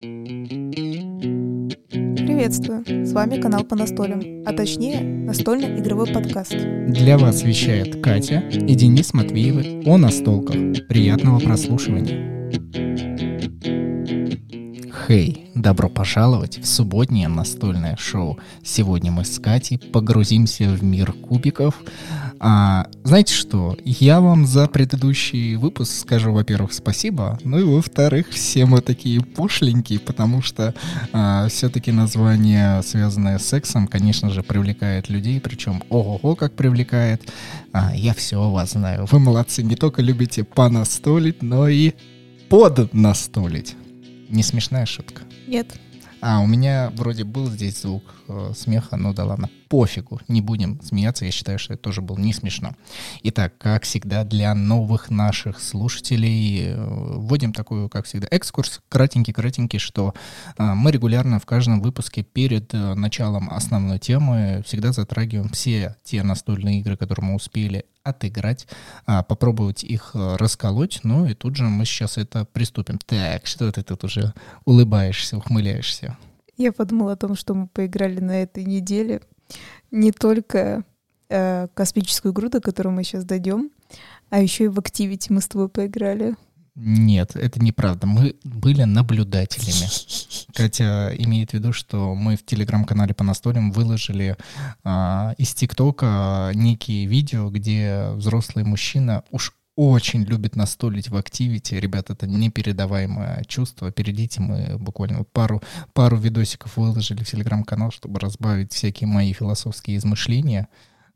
Приветствую! С вами канал по настолям, а точнее настольный игровой подкаст. Для вас вещает Катя и Денис Матвеевы о настолках. Приятного прослушивания! Хей, добро пожаловать в субботнее настольное шоу. Сегодня мы с Катей погрузимся в мир кубиков. А, знаете что, я вам за предыдущий выпуск скажу, во-первых, спасибо, ну и во-вторых, все мы такие пушленькие, потому что а, все-таки название, связанное с сексом, конечно же, привлекает людей, причем ого-го как привлекает. А, я все о вас знаю. Вы молодцы, не только любите понастолить, но и поднастолить. Не смешная шутка? Нет. А, у меня вроде был здесь звук э, смеха, но да ладно, пофигу, не будем смеяться, я считаю, что это тоже было не смешно. Итак, как всегда, для новых наших слушателей э, вводим такую, как всегда, экскурс, кратенький-кратенький, что э, мы регулярно в каждом выпуске перед э, началом основной темы всегда затрагиваем все те настольные игры, которые мы успели отыграть, а, попробовать их расколоть, ну и тут же мы сейчас это приступим. Так, что ты тут уже улыбаешься, ухмыляешься? Я подумала о том, что мы поиграли на этой неделе не только э, космическую игру, до которой мы сейчас дойдем, а еще и в Activity мы с тобой поиграли. Нет, это неправда. Мы были наблюдателями. Катя имеет в виду, что мы в телеграм-канале по настолям выложили а, из ТикТока некие видео, где взрослый мужчина уж очень любит настолить в активити. Ребят, это непередаваемое чувство. Перейдите, мы буквально пару, пару видосиков выложили в телеграм-канал, чтобы разбавить всякие мои философские измышления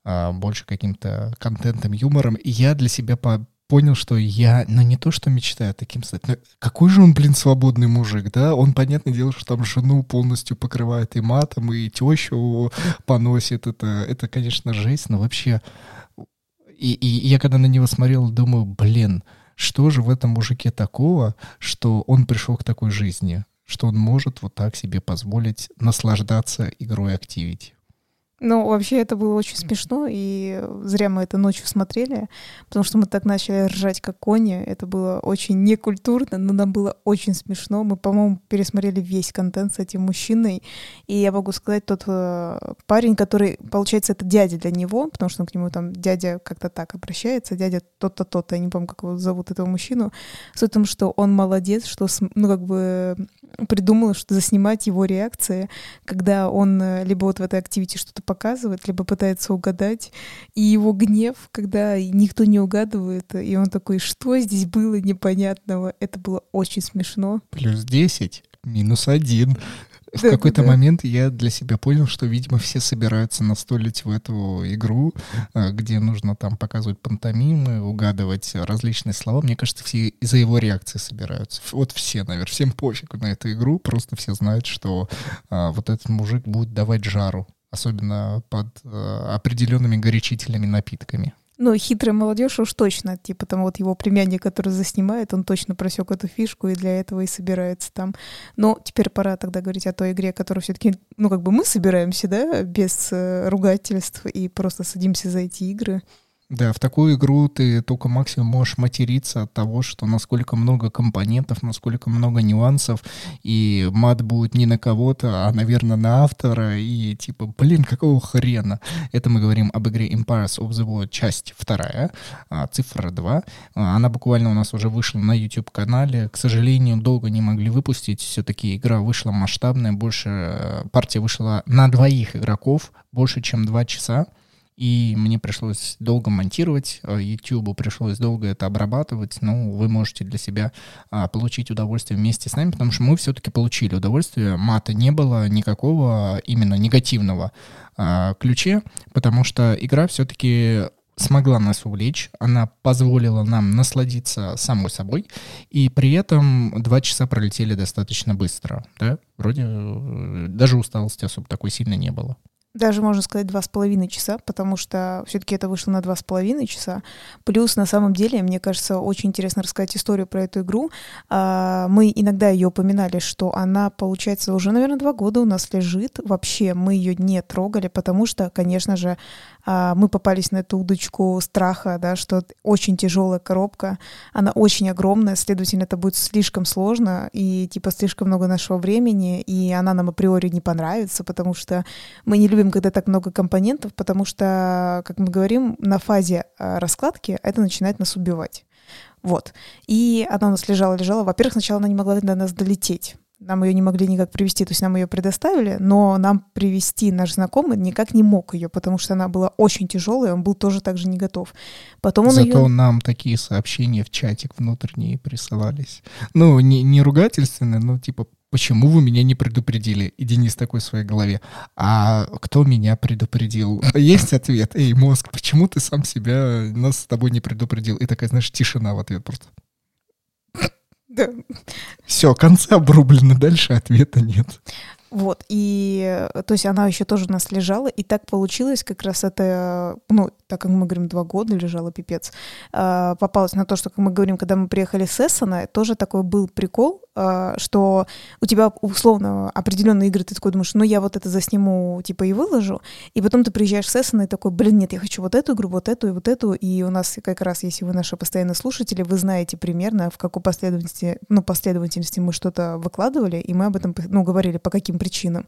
а, больше каким-то контентом, юмором. И я для себя по понял, что я, ну не то, что мечтаю таким стать, но какой же он, блин, свободный мужик, да? Он, понятное дело, что там жену полностью покрывает и матом, и тещу поносит. Это, это конечно, жесть, но вообще... И, и я когда на него смотрел, думаю, блин, что же в этом мужике такого, что он пришел к такой жизни, что он может вот так себе позволить наслаждаться игрой Activity. Ну, вообще это было очень смешно, и зря мы это ночью смотрели, потому что мы так начали ржать, как кони. Это было очень некультурно, но нам было очень смешно. Мы, по-моему, пересмотрели весь контент с этим мужчиной, и я могу сказать, тот э, парень, который, получается, это дядя для него, потому что он к нему там дядя как-то так обращается, дядя тот-то, тот-то, я не помню, как его зовут, этого мужчину. Суть в том, что он молодец, что, ну, как бы придумал, что заснимать его реакции, когда он э, либо вот в этой активити что-то показывает, либо пытается угадать. И его гнев, когда никто не угадывает, и он такой, что здесь было непонятного, это было очень смешно. Плюс 10, минус 1. В да, какой-то да. момент я для себя понял, что, видимо, все собираются настолить в эту игру, э, где нужно там показывать пантомимы, угадывать различные слова. Мне кажется, все из-за его реакции собираются. Вот все, наверное, всем пофиг на эту игру, просто все знают, что а, вот этот мужик будет давать жару, особенно под а, определенными горячительными напитками. Ну, хитрая молодежь уж точно, типа там вот его племянник, который заснимает, он точно просек эту фишку и для этого и собирается там. Но теперь пора тогда говорить о той игре, которую все-таки, ну, как бы мы собираемся, да, без э, ругательств и просто садимся за эти игры. Да, в такую игру ты только максимум можешь материться от того, что насколько много компонентов, насколько много нюансов, и мат будет не на кого-то, а, наверное, на автора, и типа, блин, какого хрена? Это мы говорим об игре Empires of the World, часть вторая, а, цифра 2. А, она буквально у нас уже вышла на YouTube-канале. К сожалению, долго не могли выпустить, все-таки игра вышла масштабная, больше, э, партия вышла на двоих игроков, больше, чем два часа и мне пришлось долго монтировать, э, YouTube пришлось долго это обрабатывать, ну, вы можете для себя а, получить удовольствие вместе с нами, потому что мы все-таки получили удовольствие, мата не было никакого именно негативного а, ключе, потому что игра все-таки смогла нас увлечь, она позволила нам насладиться самой собой, и при этом два часа пролетели достаточно быстро, да, вроде э, даже усталости особо такой сильно не было. Даже можно сказать два с половиной часа, потому что все-таки это вышло на два с половиной часа. Плюс на самом деле, мне кажется, очень интересно рассказать историю про эту игру. А, мы иногда ее упоминали, что она, получается, уже, наверное, два года у нас лежит. Вообще мы ее не трогали, потому что, конечно же, а, мы попались на эту удочку страха, да, что очень тяжелая коробка, она очень огромная, следовательно, это будет слишком сложно и типа слишком много нашего времени, и она нам априори не понравится, потому что мы не любим, когда так много компонентов, потому что, как мы говорим, на фазе а, раскладки это начинает нас убивать. Вот. И она у нас лежала, лежала. Во-первых, сначала она не могла до нас долететь нам ее не могли никак привести, то есть нам ее предоставили, но нам привести наш знакомый никак не мог ее, потому что она была очень тяжелая, он был тоже так же не готов. Потом он Зато ее... нам такие сообщения в чатик внутренние присылались. Ну, не, не ругательственные, но типа почему вы меня не предупредили? И Денис такой в своей голове, а кто меня предупредил? Есть ответ, эй, мозг, почему ты сам себя, нас с тобой не предупредил? И такая, знаешь, тишина в ответ просто. Да. Все, конца обрублены, дальше ответа нет. Вот, и, то есть она еще тоже у нас лежала, и так получилось, как раз это, ну, так как мы говорим, два года лежала, пипец, э, попалась на то, что, как мы говорим, когда мы приехали с Эссена, тоже такой был прикол, э, что у тебя условно определенные игры, ты такой думаешь, ну, я вот это засниму, типа, и выложу, и потом ты приезжаешь с Эссена и такой, блин, нет, я хочу вот эту игру, вот эту и вот эту, и у нас как раз, если вы наши постоянные слушатели, вы знаете примерно, в какой последовательности, ну, последовательности мы что-то выкладывали, и мы об этом, ну, говорили, по каким причинам.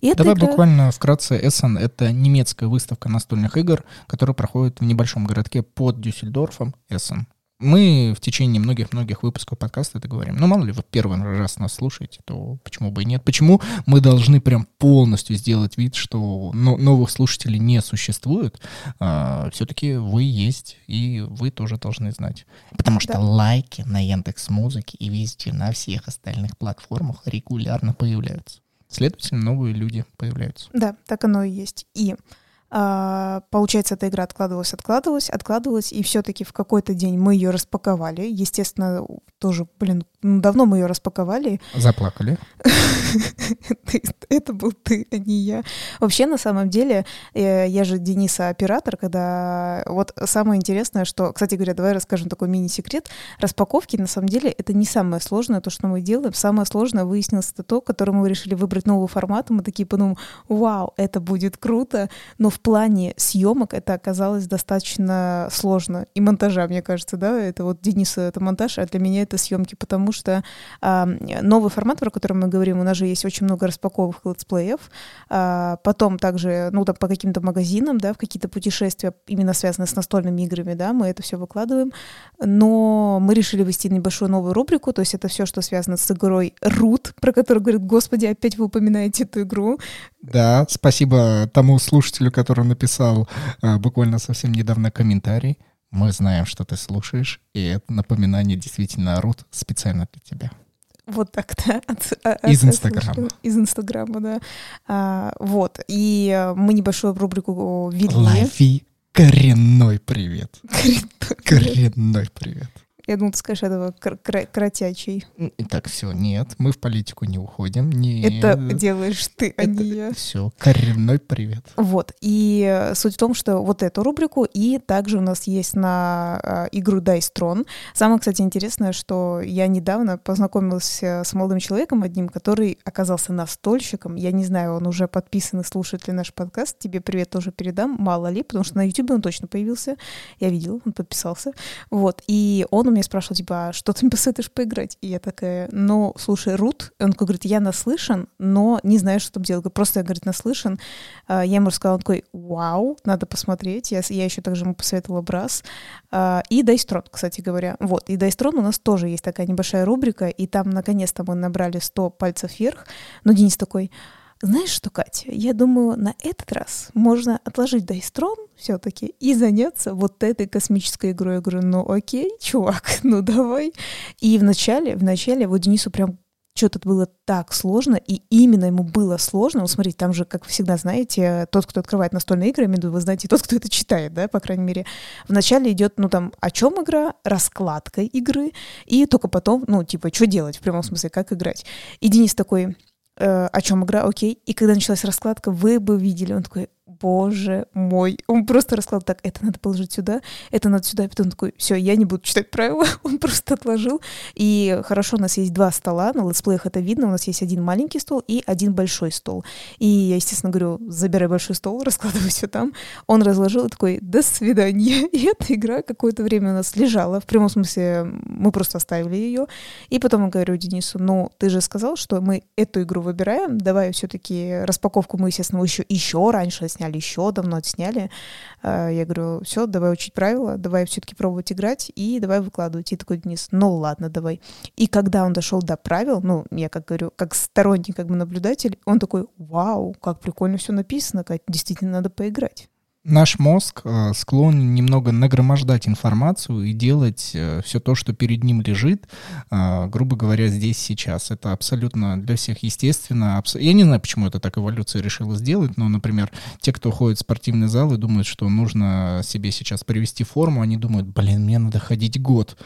И Давай игра... буквально вкратце. Эссен — это немецкая выставка настольных игр, которая проходит в небольшом городке под Дюссельдорфом, Эссен. Мы в течение многих-многих выпусков подкаста это говорим. Ну, мало ли, вы первый раз нас слушаете, то почему бы и нет? Почему мы должны прям полностью сделать вид, что новых слушателей не существует? А, все-таки вы есть, и вы тоже должны знать. Потому что да. лайки на Яндекс Музыке и везде на всех остальных платформах регулярно появляются. Следовательно, новые люди появляются. Да, так оно и есть. И получается, эта игра откладывалась, откладывалась, откладывалась, и все-таки в какой-то день мы ее распаковали. Естественно, тоже, блин, ну, давно мы ее распаковали. Заплакали. Это был ты, а не я. Вообще, на самом деле, э, я же Дениса оператор, когда... Вот самое интересное, что... Кстати говоря, давай расскажем такой мини-секрет. Распаковки, на самом деле, это не самое сложное, то, что мы делаем. Самое сложное выяснилось это то, которое мы решили выбрать новый формат. Мы такие подумали, вау, это будет круто, но в плане съемок это оказалось достаточно сложно. И монтажа, мне кажется, да, это вот Дениса это монтаж, а для меня это съемки, потому что а, новый формат, про который мы говорим, у нас же есть очень много распаковок летсплеев, а, потом также, ну, там, по каким-то магазинам, да, в какие-то путешествия, именно связанные с настольными играми, да, мы это все выкладываем, но мы решили ввести небольшую новую рубрику, то есть это все, что связано с игрой Root, про которую говорит, господи, опять вы упоминаете эту игру. Да, спасибо тому слушателю, который написал а, буквально совсем недавно комментарий. Мы знаем, что ты слушаешь, и это напоминание действительно орут специально для тебя. Вот так, да? От, от, из Инстаграма. Из Инстаграма, да. А, вот. И э, мы небольшую рубрику ввели. Лови коренной привет. Коренной, коренной привет. Я думаю, ты скажешь этого кр- кр- кротячий. Так, все, нет, мы в политику не уходим. Не... Это делаешь ты, а не я. Все, коренной привет. Вот, и э, суть в том, что вот эту рубрику, и также у нас есть на э, игру Dice Tron. Самое, кстати, интересное, что я недавно познакомилась э, с молодым человеком одним, который оказался настольщиком. Я не знаю, он уже подписан и слушает ли наш подкаст. Тебе привет тоже передам, мало ли, потому что на YouTube он точно появился. Я видела, он подписался. Вот, и он меня спрашивал, типа, а что ты мне посоветуешь поиграть? И я такая, ну, слушай, Рут, он говорит, я наслышан, но не знаю, что там делать. Просто я, говорит, наслышан. А, я ему рассказала, он такой, вау, надо посмотреть. Я, я еще также ему посоветовала Брас. А, и Дайстрон, кстати говоря. Вот, и Дайстрон у нас тоже есть такая небольшая рубрика, и там наконец-то мы набрали 100 пальцев вверх. Но Денис такой, знаешь что, Катя, я думаю, на этот раз можно отложить Дайстрон все-таки и заняться вот этой космической игрой. Я говорю, ну окей, чувак, ну давай. И вначале, вначале вот Денису прям что-то было так сложно, и именно ему было сложно. Вот смотрите, там же, как вы всегда знаете, тот, кто открывает настольные игры, имею в виду, вы знаете, тот, кто это читает, да, по крайней мере. Вначале идет, ну, там, о чем игра, раскладка игры, и только потом, ну, типа, что делать, в прямом смысле, как играть. И Денис такой, э, о чем игра, окей. И когда началась раскладка, вы бы видели, он такой, боже мой. Он просто рассказал так, это надо положить сюда, это надо сюда. И потом такой, все, я не буду читать правила. Он просто отложил. И хорошо, у нас есть два стола, на летсплеях это видно. У нас есть один маленький стол и один большой стол. И я, естественно, говорю, забирай большой стол, раскладывай все там. Он разложил и такой, до свидания. И эта игра какое-то время у нас лежала. В прямом смысле мы просто оставили ее. И потом я говорю Денису, ну, ты же сказал, что мы эту игру выбираем, давай все-таки распаковку мы, естественно, еще, еще раньше сняли, еще давно отсняли. А, я говорю, все, давай учить правила, давай все-таки пробовать играть и давай выкладывать. И такой Денис, ну ладно, давай. И когда он дошел до правил, ну, я как говорю, как сторонний как бы наблюдатель, он такой, вау, как прикольно все написано, как действительно надо поиграть. Наш мозг э, склонен немного нагромождать информацию и делать э, все то, что перед ним лежит, э, грубо говоря, здесь сейчас. Это абсолютно для всех естественно. Я не знаю, почему это так эволюция решила сделать, но, например, те, кто ходит в спортивный зал и думают, что нужно себе сейчас привести форму, они думают, блин, мне надо ходить год.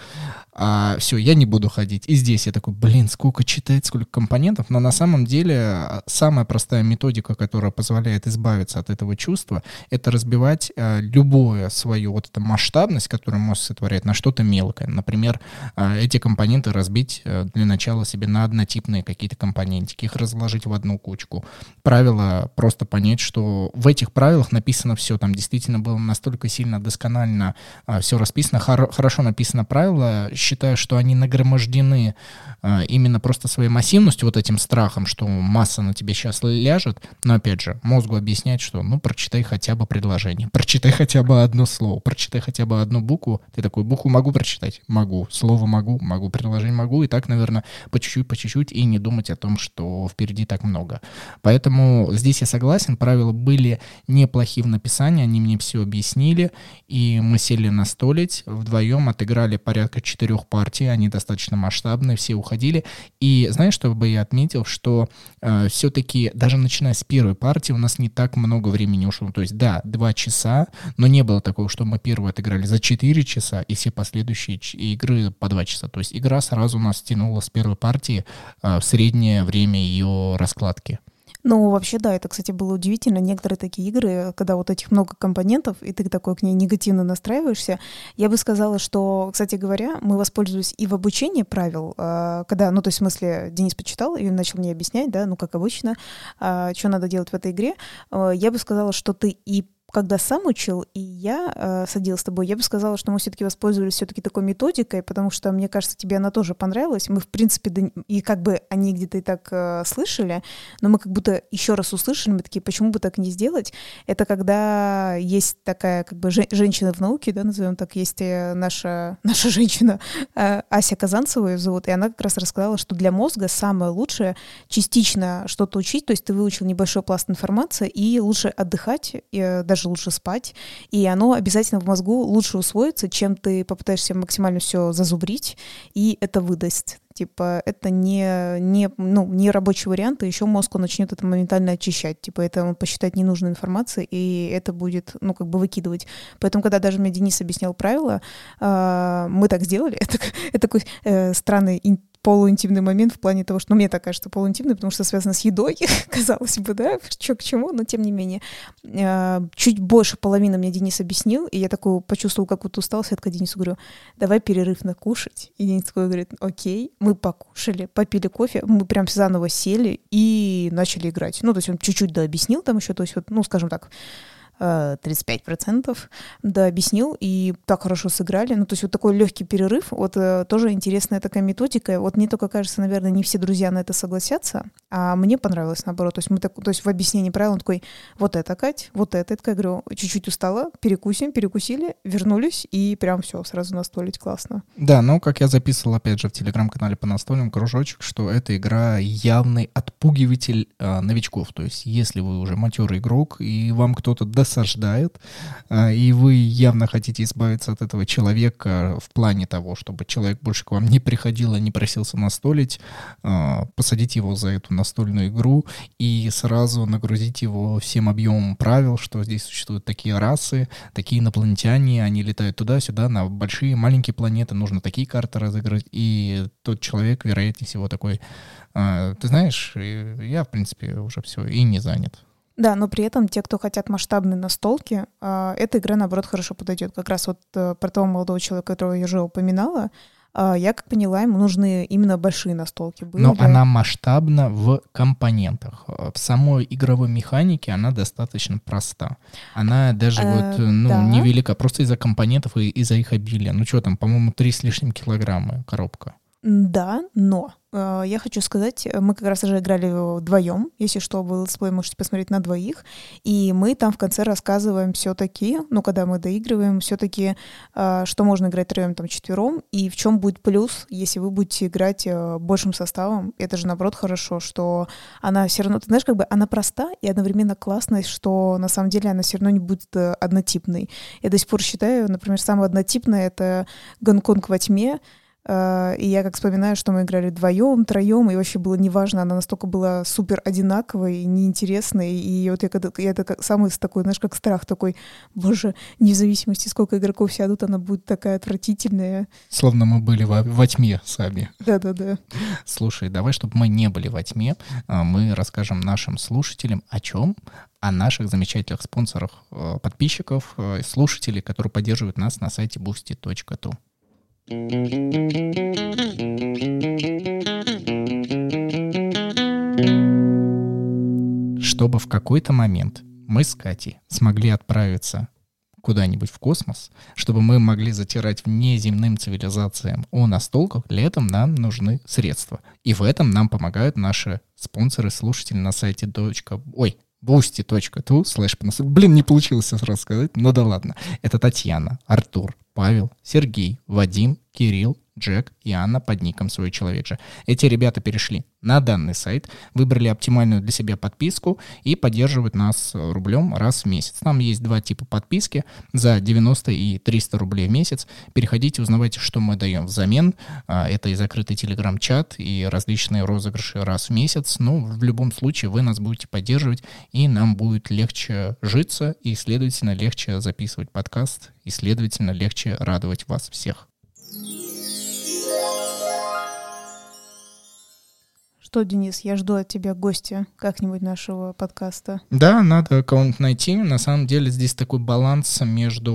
А все, я не буду ходить. И здесь я такой, блин, сколько читать, сколько компонентов. Но на самом деле самая простая методика, которая позволяет избавиться от этого чувства, это разбираться разбивать э, любое свою вот эту масштабность, которую мозг сотворяет, на что-то мелкое. Например, э, эти компоненты разбить э, для начала себе на однотипные какие-то компонентики, их разложить в одну кучку. Правило просто понять, что в этих правилах написано все, там действительно было настолько сильно досконально э, все расписано, хор- хорошо написано правило, считаю, что они нагромождены э, именно просто своей массивностью, вот этим страхом, что масса на тебе сейчас ляжет, но опять же, мозгу объяснять, что ну прочитай хотя бы предложение предложение. Прочитай хотя бы одно слово, прочитай хотя бы одну букву. Ты такой, букву могу прочитать? Могу. Слово могу? Могу. Предложение могу. И так, наверное, по чуть-чуть, по чуть-чуть, и не думать о том, что впереди так много. Поэтому здесь я согласен, правила были неплохие в написании, они мне все объяснили, и мы сели на столить, вдвоем отыграли порядка четырех партий, они достаточно масштабные, все уходили. И знаешь, что бы я отметил, что э, все-таки даже начиная с первой партии у нас не так много времени ушло. То есть, да, два два часа, но не было такого, что мы первую отыграли за 4 часа, и все последующие игры по 2 часа. То есть игра сразу нас тянула с первой партии э, в среднее время ее раскладки. Ну, вообще, да, это, кстати, было удивительно. Некоторые такие игры, когда вот этих много компонентов, и ты такой к ней негативно настраиваешься, я бы сказала, что, кстати говоря, мы воспользовались и в обучении правил, а, когда, ну, то есть, в смысле, Денис почитал и начал мне объяснять, да, ну, как обычно, а, что надо делать в этой игре. А, я бы сказала, что ты и когда сам учил, и я э, садилась с тобой, я бы сказала, что мы все-таки воспользовались все-таки такой методикой, потому что, мне кажется, тебе она тоже понравилась. Мы, в принципе, да, и как бы они где-то и так э, слышали, но мы как будто еще раз услышали, мы такие, почему бы так не сделать? Это когда есть такая как бы женщина в науке, да, назовем так, есть э, наша, наша женщина э, Ася Казанцева ее зовут, и она как раз рассказала, что для мозга самое лучшее частично что-то учить, то есть ты выучил небольшой пласт информации, и лучше отдыхать, э, даже даже лучше спать, и оно обязательно в мозгу лучше усвоится, чем ты попытаешься максимально все зазубрить, и это выдаст. Типа, это не, не, ну, не рабочий вариант, и еще мозг он начнет это моментально очищать. Типа, это он посчитает ненужную информацию, и это будет, ну, как бы выкидывать. Поэтому, когда даже мне Денис объяснял правила, э, мы так сделали. Это, это такой э, странный полуинтимный момент в плане того, что, ну, мне так кажется, полуинтимный, потому что связано с едой, казалось бы, да, что к чему, но тем не менее. А, чуть больше половины мне Денис объяснил, и я такой почувствовал какую-то усталость, я такая Денису говорю, давай перерыв на кушать. И Денис такой говорит, окей, мы покушали, попили кофе, мы прям заново сели и начали играть. Ну, то есть он чуть-чуть да объяснил там еще, то есть вот, ну, скажем так, 35%, да, объяснил, и так хорошо сыграли. Ну, то есть вот такой легкий перерыв, вот э, тоже интересная такая методика. Вот мне только кажется, наверное, не все друзья на это согласятся, а мне понравилось наоборот. То есть мы так, то есть в объяснении правил он такой, вот это, Кать, вот это, это, я говорю, чуть-чуть устала, перекусим, перекусили, вернулись, и прям все, сразу настолить классно. Да, ну, как я записывал, опять же, в телеграм-канале по настольным кружочек, что эта игра явный отпугиватель э, новичков. То есть если вы уже матерый игрок, и вам кто-то до осаждает, а, и вы явно хотите избавиться от этого человека в плане того, чтобы человек больше к вам не приходил и не просился настолить, а, посадить его за эту настольную игру и сразу нагрузить его всем объемом правил, что здесь существуют такие расы, такие инопланетяне, они летают туда-сюда на большие, маленькие планеты, нужно такие карты разыграть, и тот человек, вероятнее всего, такой, «А, ты знаешь, я, в принципе, уже все и не занят. Да, но при этом те, кто хотят масштабные настолки, а, эта игра, наоборот, хорошо подойдет. Как раз вот э, про того молодого человека, которого я уже упоминала, а, я как поняла, ему нужны именно большие настолки. Были. Но она масштабна в компонентах. В самой игровой механике она достаточно проста. Она даже Э, вот, ну, да. невелика, просто из-за компонентов и из-за их обилия. Ну что там, по-моему, три с лишним килограмма коробка. Да, но э, я хочу сказать, э, мы как раз уже играли вдвоем, если что, был летсплей, можете посмотреть на двоих, и мы там в конце рассказываем все-таки, ну, когда мы доигрываем, все-таки, что можно играть троем, там, четвером, и в чем будет плюс, если вы будете играть э, большим составом, это же, наоборот, хорошо, что она все равно, ты знаешь, как бы она проста и одновременно классная, что на самом деле она все равно не будет э, однотипной. Я до сих пор считаю, например, самое однотипное — это Гонконг во тьме, Э, И я как вспоминаю, что мы играли вдвоем, троем, и вообще было неважно, она настолько была супер одинаковой, неинтересной. И вот я когда я это как- самый такой, знаешь, как страх такой, боже, вне зависимости, сколько игроков сядут, она будет такая отвратительная. Словно мы были во, во тьме сами. Да-да-да. Слушай, давай, чтобы мы не были во тьме, а, мы расскажем нашим слушателям о чем? О наших замечательных спонсорах, э, подписчиков, э, слушателей, которые поддерживают нас на сайте boosty.tu. Чтобы в какой-то момент мы с Катей смогли отправиться куда-нибудь в космос, чтобы мы могли затирать внеземным цивилизациям о настолках, для этого нам нужны средства. И в этом нам помогают наши спонсоры, слушатели на сайте дочка... Ой, boosty.tu понас- Блин, не получилось сразу сказать, но да ладно. Это Татьяна, Артур, Павел, Сергей, Вадим, Кирилл, Джек и Анна под ником «Свой человек же». Эти ребята перешли на данный сайт, выбрали оптимальную для себя подписку и поддерживают нас рублем раз в месяц. Там есть два типа подписки за 90 и 300 рублей в месяц. Переходите, узнавайте, что мы даем взамен. А, Это и закрытый телеграм-чат, и различные розыгрыши раз в месяц. Ну, в любом случае, вы нас будете поддерживать, и нам будет легче житься, и, следовательно, легче записывать подкаст, и, следовательно, легче радовать вас всех. Что, Денис, я жду от тебя гостя как-нибудь нашего подкаста. Да, надо кого-нибудь найти. На самом деле здесь такой баланс между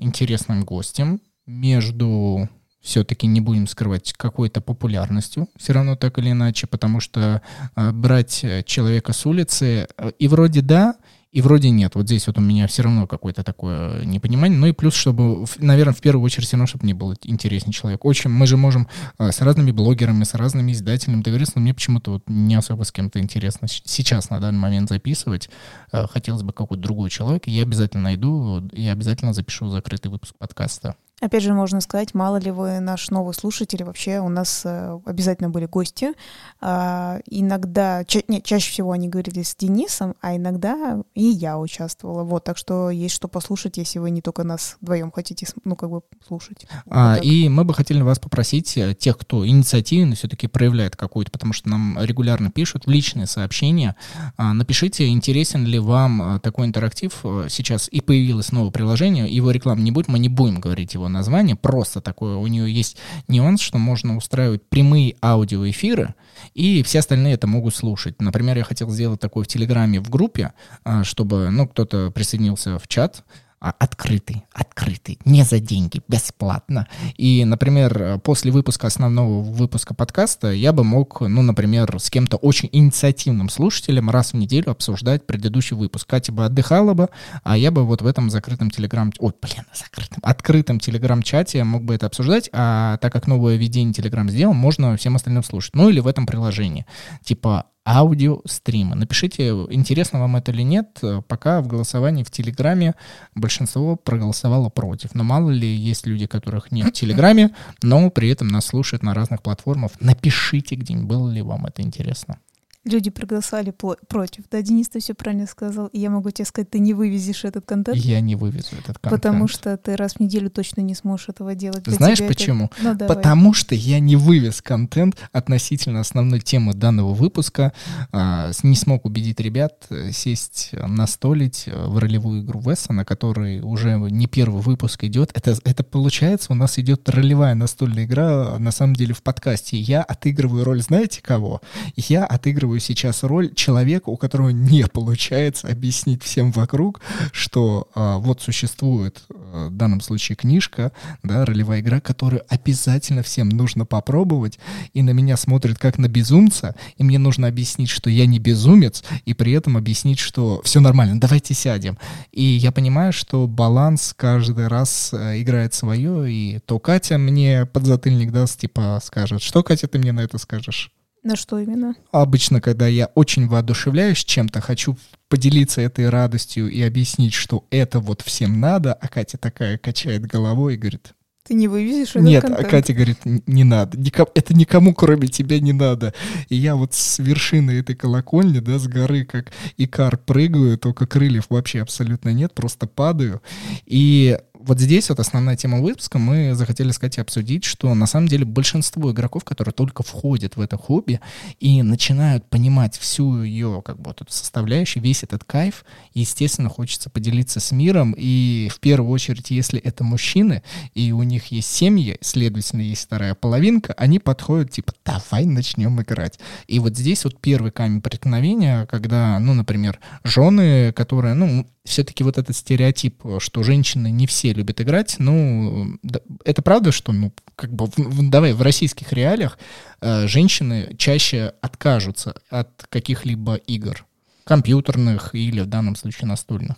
интересным гостем, между все-таки не будем скрывать какой-то популярностью, все равно так или иначе, потому что э, брать э, человека с улицы э, и вроде да, и вроде нет. Вот здесь вот у меня все равно какое-то такое непонимание. Ну и плюс, чтобы, наверное, в первую очередь, все равно, чтобы мне был интереснее человек. Очень, мы же можем э, с разными блогерами, с разными издателями договориться, но мне почему-то вот не особо с кем-то интересно сейчас на данный момент записывать. Э, Хотелось бы какой-то другой человек. и Я обязательно найду и обязательно запишу закрытый выпуск подкаста. Опять же, можно сказать, мало ли вы наш новый слушатель, вообще у нас э, обязательно были гости. А, иногда, ча- нет, чаще всего они говорили с Денисом, а иногда и я участвовала. Вот, так что есть что послушать, если вы не только нас вдвоем хотите, ну, как бы, слушать. А, Вот и мы бы хотели вас попросить, э, тех, кто инициативно все-таки проявляет какую-то, потому что нам регулярно пишут личные сообщения, а, напишите, интересен ли вам э, такой интерактив. Сейчас и появилось новое приложение, его рекламы не будет, мы не будем говорить его название, просто такое, у нее есть нюанс, что можно устраивать прямые аудиоэфиры, и все остальные это могут слушать. Например, я хотел сделать такое в Телеграме в группе, а, чтобы, ну, кто-то присоединился в чат, открытый, открытый, не за деньги, бесплатно. И, например, после выпуска основного выпуска подкаста я бы мог, ну, например, с кем-то очень инициативным слушателем раз в неделю обсуждать предыдущий выпуск. Катя бы отдыхала бы, а я бы вот в этом закрытом телеграм... Ой, блин, закрытом, открытом телеграм-чате мог бы это обсуждать, а так как новое введение телеграм сделал, можно всем остальным слушать. Ну, или в этом приложении. Типа аудиостримы. Напишите, интересно вам это или нет. Пока в голосовании в Телеграме большинство проголосовало против. Но мало ли есть люди, которых нет в Телеграме, но при этом нас слушают на разных платформах. Напишите где-нибудь, было ли вам это интересно. Люди проголосовали против. Да, Денис, ты все правильно сказал. И я могу тебе сказать, ты не вывезешь этот контент, Я не вывезу этот контент. потому что ты раз в неделю точно не сможешь этого делать. Для Знаешь тебя это- почему? Ну, давай. Потому что я не вывез контент относительно основной темы данного выпуска. А, не смог убедить ребят э, сесть, э, настолить э, в ролевую игру Веса, на которой уже не первый выпуск идет. Это, это получается, у нас идет ролевая настольная игра, на самом деле, в подкасте. Я отыгрываю роль, знаете кого? Я отыгрываю разыгрываю сейчас роль человека, у которого не получается объяснить всем вокруг, что а, вот существует а, в данном случае книжка, да, ролевая игра, которую обязательно всем нужно попробовать, и на меня смотрят как на безумца, и мне нужно объяснить, что я не безумец, и при этом объяснить, что все нормально, давайте сядем. И я понимаю, что баланс каждый раз а, играет свое, и то Катя мне подзатыльник даст, типа скажет, что, Катя, ты мне на это скажешь? На что именно? Обычно, когда я очень воодушевляюсь чем-то, хочу поделиться этой радостью и объяснить, что это вот всем надо, а Катя такая качает головой и говорит, ты не вывезешь этот Нет, контент? а Катя говорит, не надо. Никому, это никому, кроме тебя, не надо. И я вот с вершины этой колокольни, да, с горы, как Икар, прыгаю, только крыльев вообще абсолютно нет, просто падаю. И вот здесь вот основная тема выпуска. Мы захотели сказать и обсудить, что на самом деле большинство игроков, которые только входят в это хобби и начинают понимать всю ее как бы вот эту составляющую, весь этот кайф, естественно, хочется поделиться с миром. И в первую очередь, если это мужчины, и у них есть семьи, следовательно, есть вторая половинка, они подходят типа, давай начнем играть. И вот здесь вот первый камень преткновения, когда, ну, например, жены, которые, ну, все-таки вот этот стереотип, что женщины не все любят играть, ну, это правда, что, ну, как бы, в, давай, в российских реалиях э, женщины чаще откажутся от каких-либо игр, компьютерных или в данном случае настольных?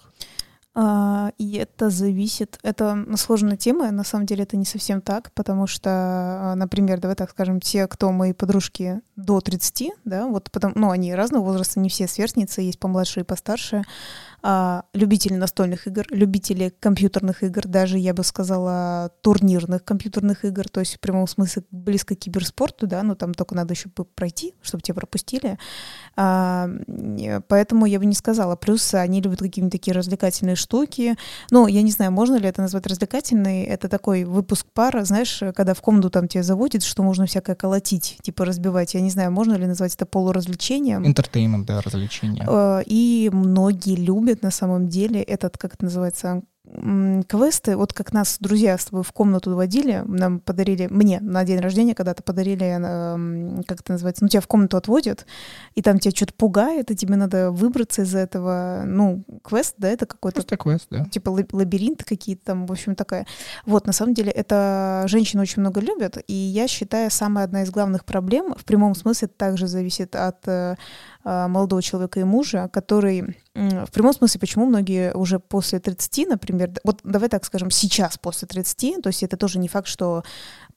А, и это зависит, это сложная тема, на самом деле это не совсем так, потому что, а, например, давай так скажем, те, кто мои подружки до 30, да, вот потом, ну, они разного возраста, не все сверстницы, есть помладше и постарше, а, любители настольных игр, любители компьютерных игр, даже, я бы сказала, турнирных компьютерных игр, то есть в прямом смысле близко к киберспорту, да, но там только надо еще пройти, чтобы тебя пропустили. А, поэтому я бы не сказала. Плюс они любят какие-нибудь такие развлекательные штуки. Ну, я не знаю, можно ли это назвать развлекательной. Это такой выпуск пара, знаешь, когда в комнату там тебя заводят, что можно всякое колотить, типа разбивать. Я не знаю, можно ли назвать это полуразвлечением. Интертеймент, да, развлечение. А, и многие любят любят на самом деле этот, как это называется, квесты, вот как нас друзья с тобой в комнату водили, нам подарили, мне на день рождения когда-то подарили, как это называется, ну, тебя в комнату отводят, и там тебя что-то пугает, и тебе надо выбраться из этого, ну, квест, да, это какой-то... Просто квест, да. Типа лабиринты какие-то там, в общем, такая. Вот, на самом деле, это женщины очень много любят, и я считаю, самая одна из главных проблем, в прямом смысле, также зависит от э, молодого человека и мужа, который в прямом смысле, почему многие уже после 30, например, вот давай так скажем, сейчас после 30, то есть это тоже не факт, что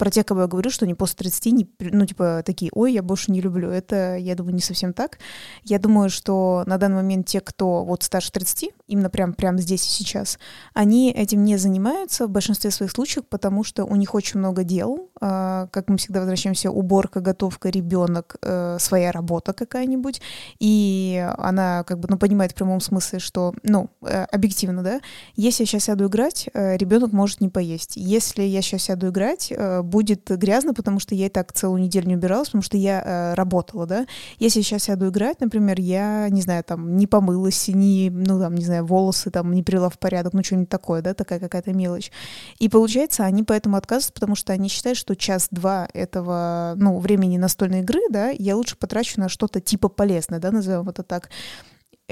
про тех, кого я говорю, что они после 30, не, ну, типа, такие, ой, я больше не люблю. Это, я думаю, не совсем так. Я думаю, что на данный момент те, кто вот старше 30, именно прям, прям здесь и сейчас, они этим не занимаются в большинстве своих случаев, потому что у них очень много дел. А, как мы всегда возвращаемся, уборка, готовка, ребенок, э, своя работа какая-нибудь. И она как бы, ну, понимает в прямом смысле, что, ну, э, объективно, да, если я сейчас сяду играть, э, ребенок может не поесть. Если я сейчас сяду играть, будет грязно, потому что я и так целую неделю не убиралась, потому что я э, работала, да. Если сейчас сяду играть, например, я, не знаю, там, не помылась, не, ну, там, не знаю, волосы там не привела в порядок, ну, что-нибудь такое, да, такая какая-то мелочь. И получается, они поэтому отказываются, потому что они считают, что час-два этого, ну, времени настольной игры, да, я лучше потрачу на что-то типа полезное, да, назовем это так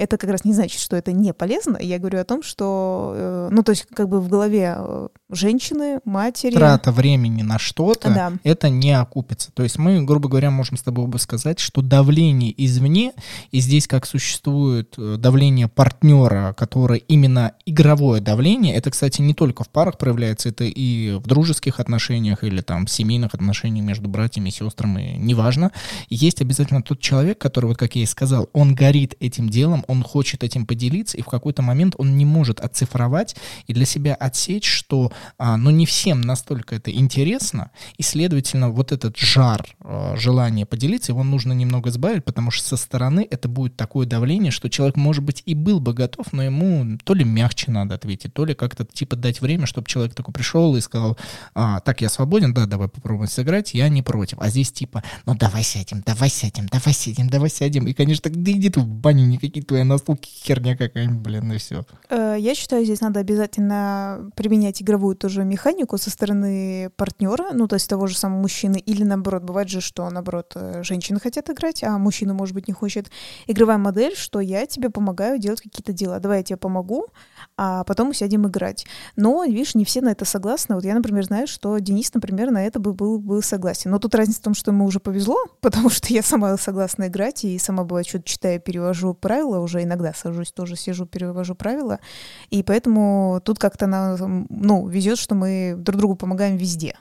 это как раз не значит, что это не полезно. Я говорю о том, что, э, ну, то есть, как бы в голове э, женщины, матери... Трата времени на что-то, да. это не окупится. То есть мы, грубо говоря, можем с тобой бы сказать, что давление извне, и здесь как существует э, давление партнера, которое именно игровое давление, это, кстати, не только в парах проявляется, это и в дружеских отношениях или там в семейных отношениях между братьями и сестрами, неважно. Есть обязательно тот человек, который, вот как я и сказал, он горит этим делом, он хочет этим поделиться, и в какой-то момент он не может оцифровать и для себя отсечь, что а, ну, не всем настолько это интересно, и, следовательно, вот этот жар, а, желание поделиться, его нужно немного сбавить, потому что со стороны это будет такое давление, что человек, может быть, и был бы готов, но ему то ли мягче надо ответить, то ли как-то типа дать время, чтобы человек такой пришел и сказал, а, так, я свободен, да, давай попробуем сыграть, я не против. А здесь типа, ну давай сядем, давай сядем, давай сядем, давай сядем. И, конечно, так, да иди ты в баню, никакие твои твоей настолки херня какая-нибудь, блин, и все. Э, я считаю, здесь надо обязательно применять игровую тоже механику со стороны партнера, ну, то есть того же самого мужчины, или наоборот, бывает же, что, наоборот, э, женщины хотят играть, а мужчина, может быть, не хочет. Игровая модель, что я тебе помогаю делать какие-то дела. Давай я тебе помогу, а потом мы сядем играть. Но, видишь, не все на это согласны. Вот я, например, знаю, что Денис, например, на это бы был, был согласен. Но тут разница в том, что ему уже повезло, потому что я сама согласна играть, и сама бывает что-то читаю, перевожу правила, уже иногда сажусь, тоже сижу, перевожу правила. И поэтому тут как-то, ну, везет, что мы друг другу помогаем везде.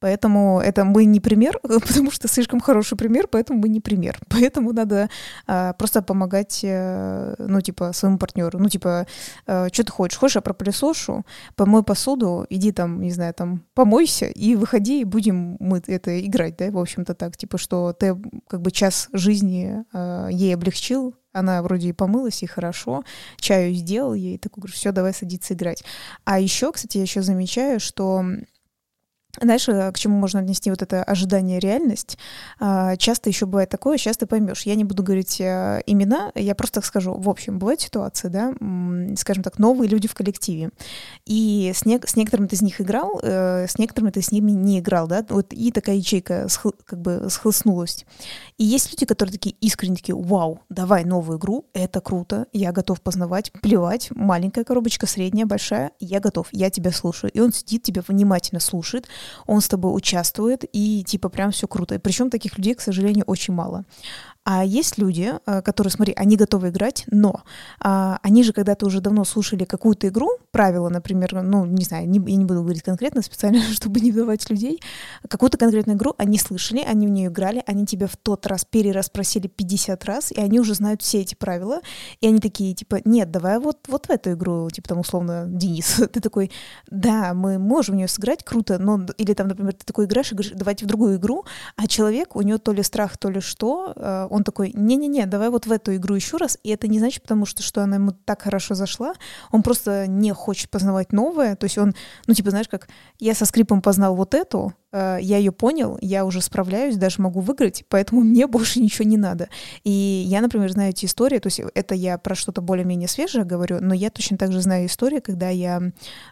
Поэтому это мы не пример, потому что слишком хороший пример, поэтому мы не пример. Поэтому надо а, просто помогать, а, ну, типа, своему партнеру. Ну, типа, а, что ты хочешь? Хочешь, я пропылесошу, помой посуду, иди там, не знаю, там, помойся и выходи, и будем мы это играть, да, в общем-то так. Типа, что ты как бы час жизни а, ей облегчил, она вроде и помылась, и хорошо, чаю сделал ей, такой говорю, все, давай садиться играть. А еще, кстати, я еще замечаю, что знаешь, э, к чему можно отнести вот это ожидание реальность? А, часто еще бывает такое, сейчас ты поймешь. Я не буду говорить э, имена, я просто так скажу. В общем, бывают ситуации, да, скажем так, новые люди в коллективе. И с, не, с некоторыми ты из них играл, э, с некоторыми ты с ними не играл, да, вот и такая ячейка как бы схлыстнулась. И есть люди, которые такие искренне такие, вау, давай новую игру, это круто, я готов познавать, плевать, маленькая коробочка, средняя, большая, я готов, я тебя слушаю. И он сидит, тебя внимательно слушает, он с тобой участвует, и типа прям все круто. Причем таких людей, к сожалению, очень мало. А есть люди, э, которые, смотри, они готовы играть, но а, они же когда-то уже давно слушали какую-то игру, правила, например, ну, не знаю, не, я не буду говорить конкретно, специально, чтобы не давать людей, какую-то конкретную игру они слышали, они в нее играли, они тебя в тот раз перераспросили 50 раз, и они уже знают все эти правила, и они такие, типа, нет, давай вот, вот в эту игру, типа, там, условно, Денис, ты такой, да, мы можем в нее сыграть, круто, но, или там, например, ты такой играешь и говоришь, давайте в другую игру, а человек, у него то ли страх, то ли что, э, он такой, не-не-не, давай вот в эту игру еще раз, и это не значит, потому что, что она ему так хорошо зашла, он просто не хочет познавать новое, то есть он, ну, типа, знаешь, как я со скрипом познал вот эту, я ее понял, я уже справляюсь, даже могу выиграть, поэтому мне больше ничего не надо. И я, например, знаю эти истории, то есть это я про что-то более-менее свежее говорю, но я точно так же знаю истории, когда я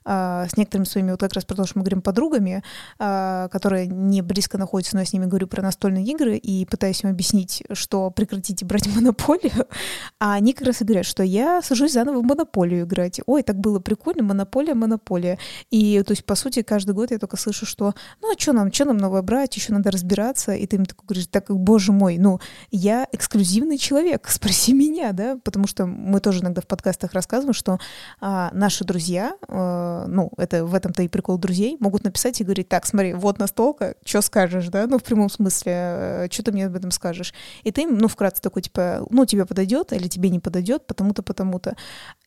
э, с некоторыми своими, вот как раз про то, что мы говорим, подругами, э, которые не близко находятся, но я с ними говорю про настольные игры и пытаюсь им объяснить, что прекратите брать монополию, а они как раз и говорят, что я сажусь заново в монополию играть. Ой, так было прикольно, монополия, монополия. И, то есть, по сути, каждый год я только слышу, что, ну, а что нам, что нам новое брать, еще надо разбираться, и ты им такой говоришь, так, боже мой, ну, я эксклюзивный человек, спроси меня, да, потому что мы тоже иногда в подкастах рассказываем, что а, наши друзья, а, ну, это в этом-то и прикол друзей, могут написать и говорить, так, смотри, вот настолка, что скажешь, да, ну, в прямом смысле, э, что ты мне об этом скажешь, и ты им, ну, вкратце такой, типа, ну, тебе подойдет или тебе не подойдет, потому-то, потому-то,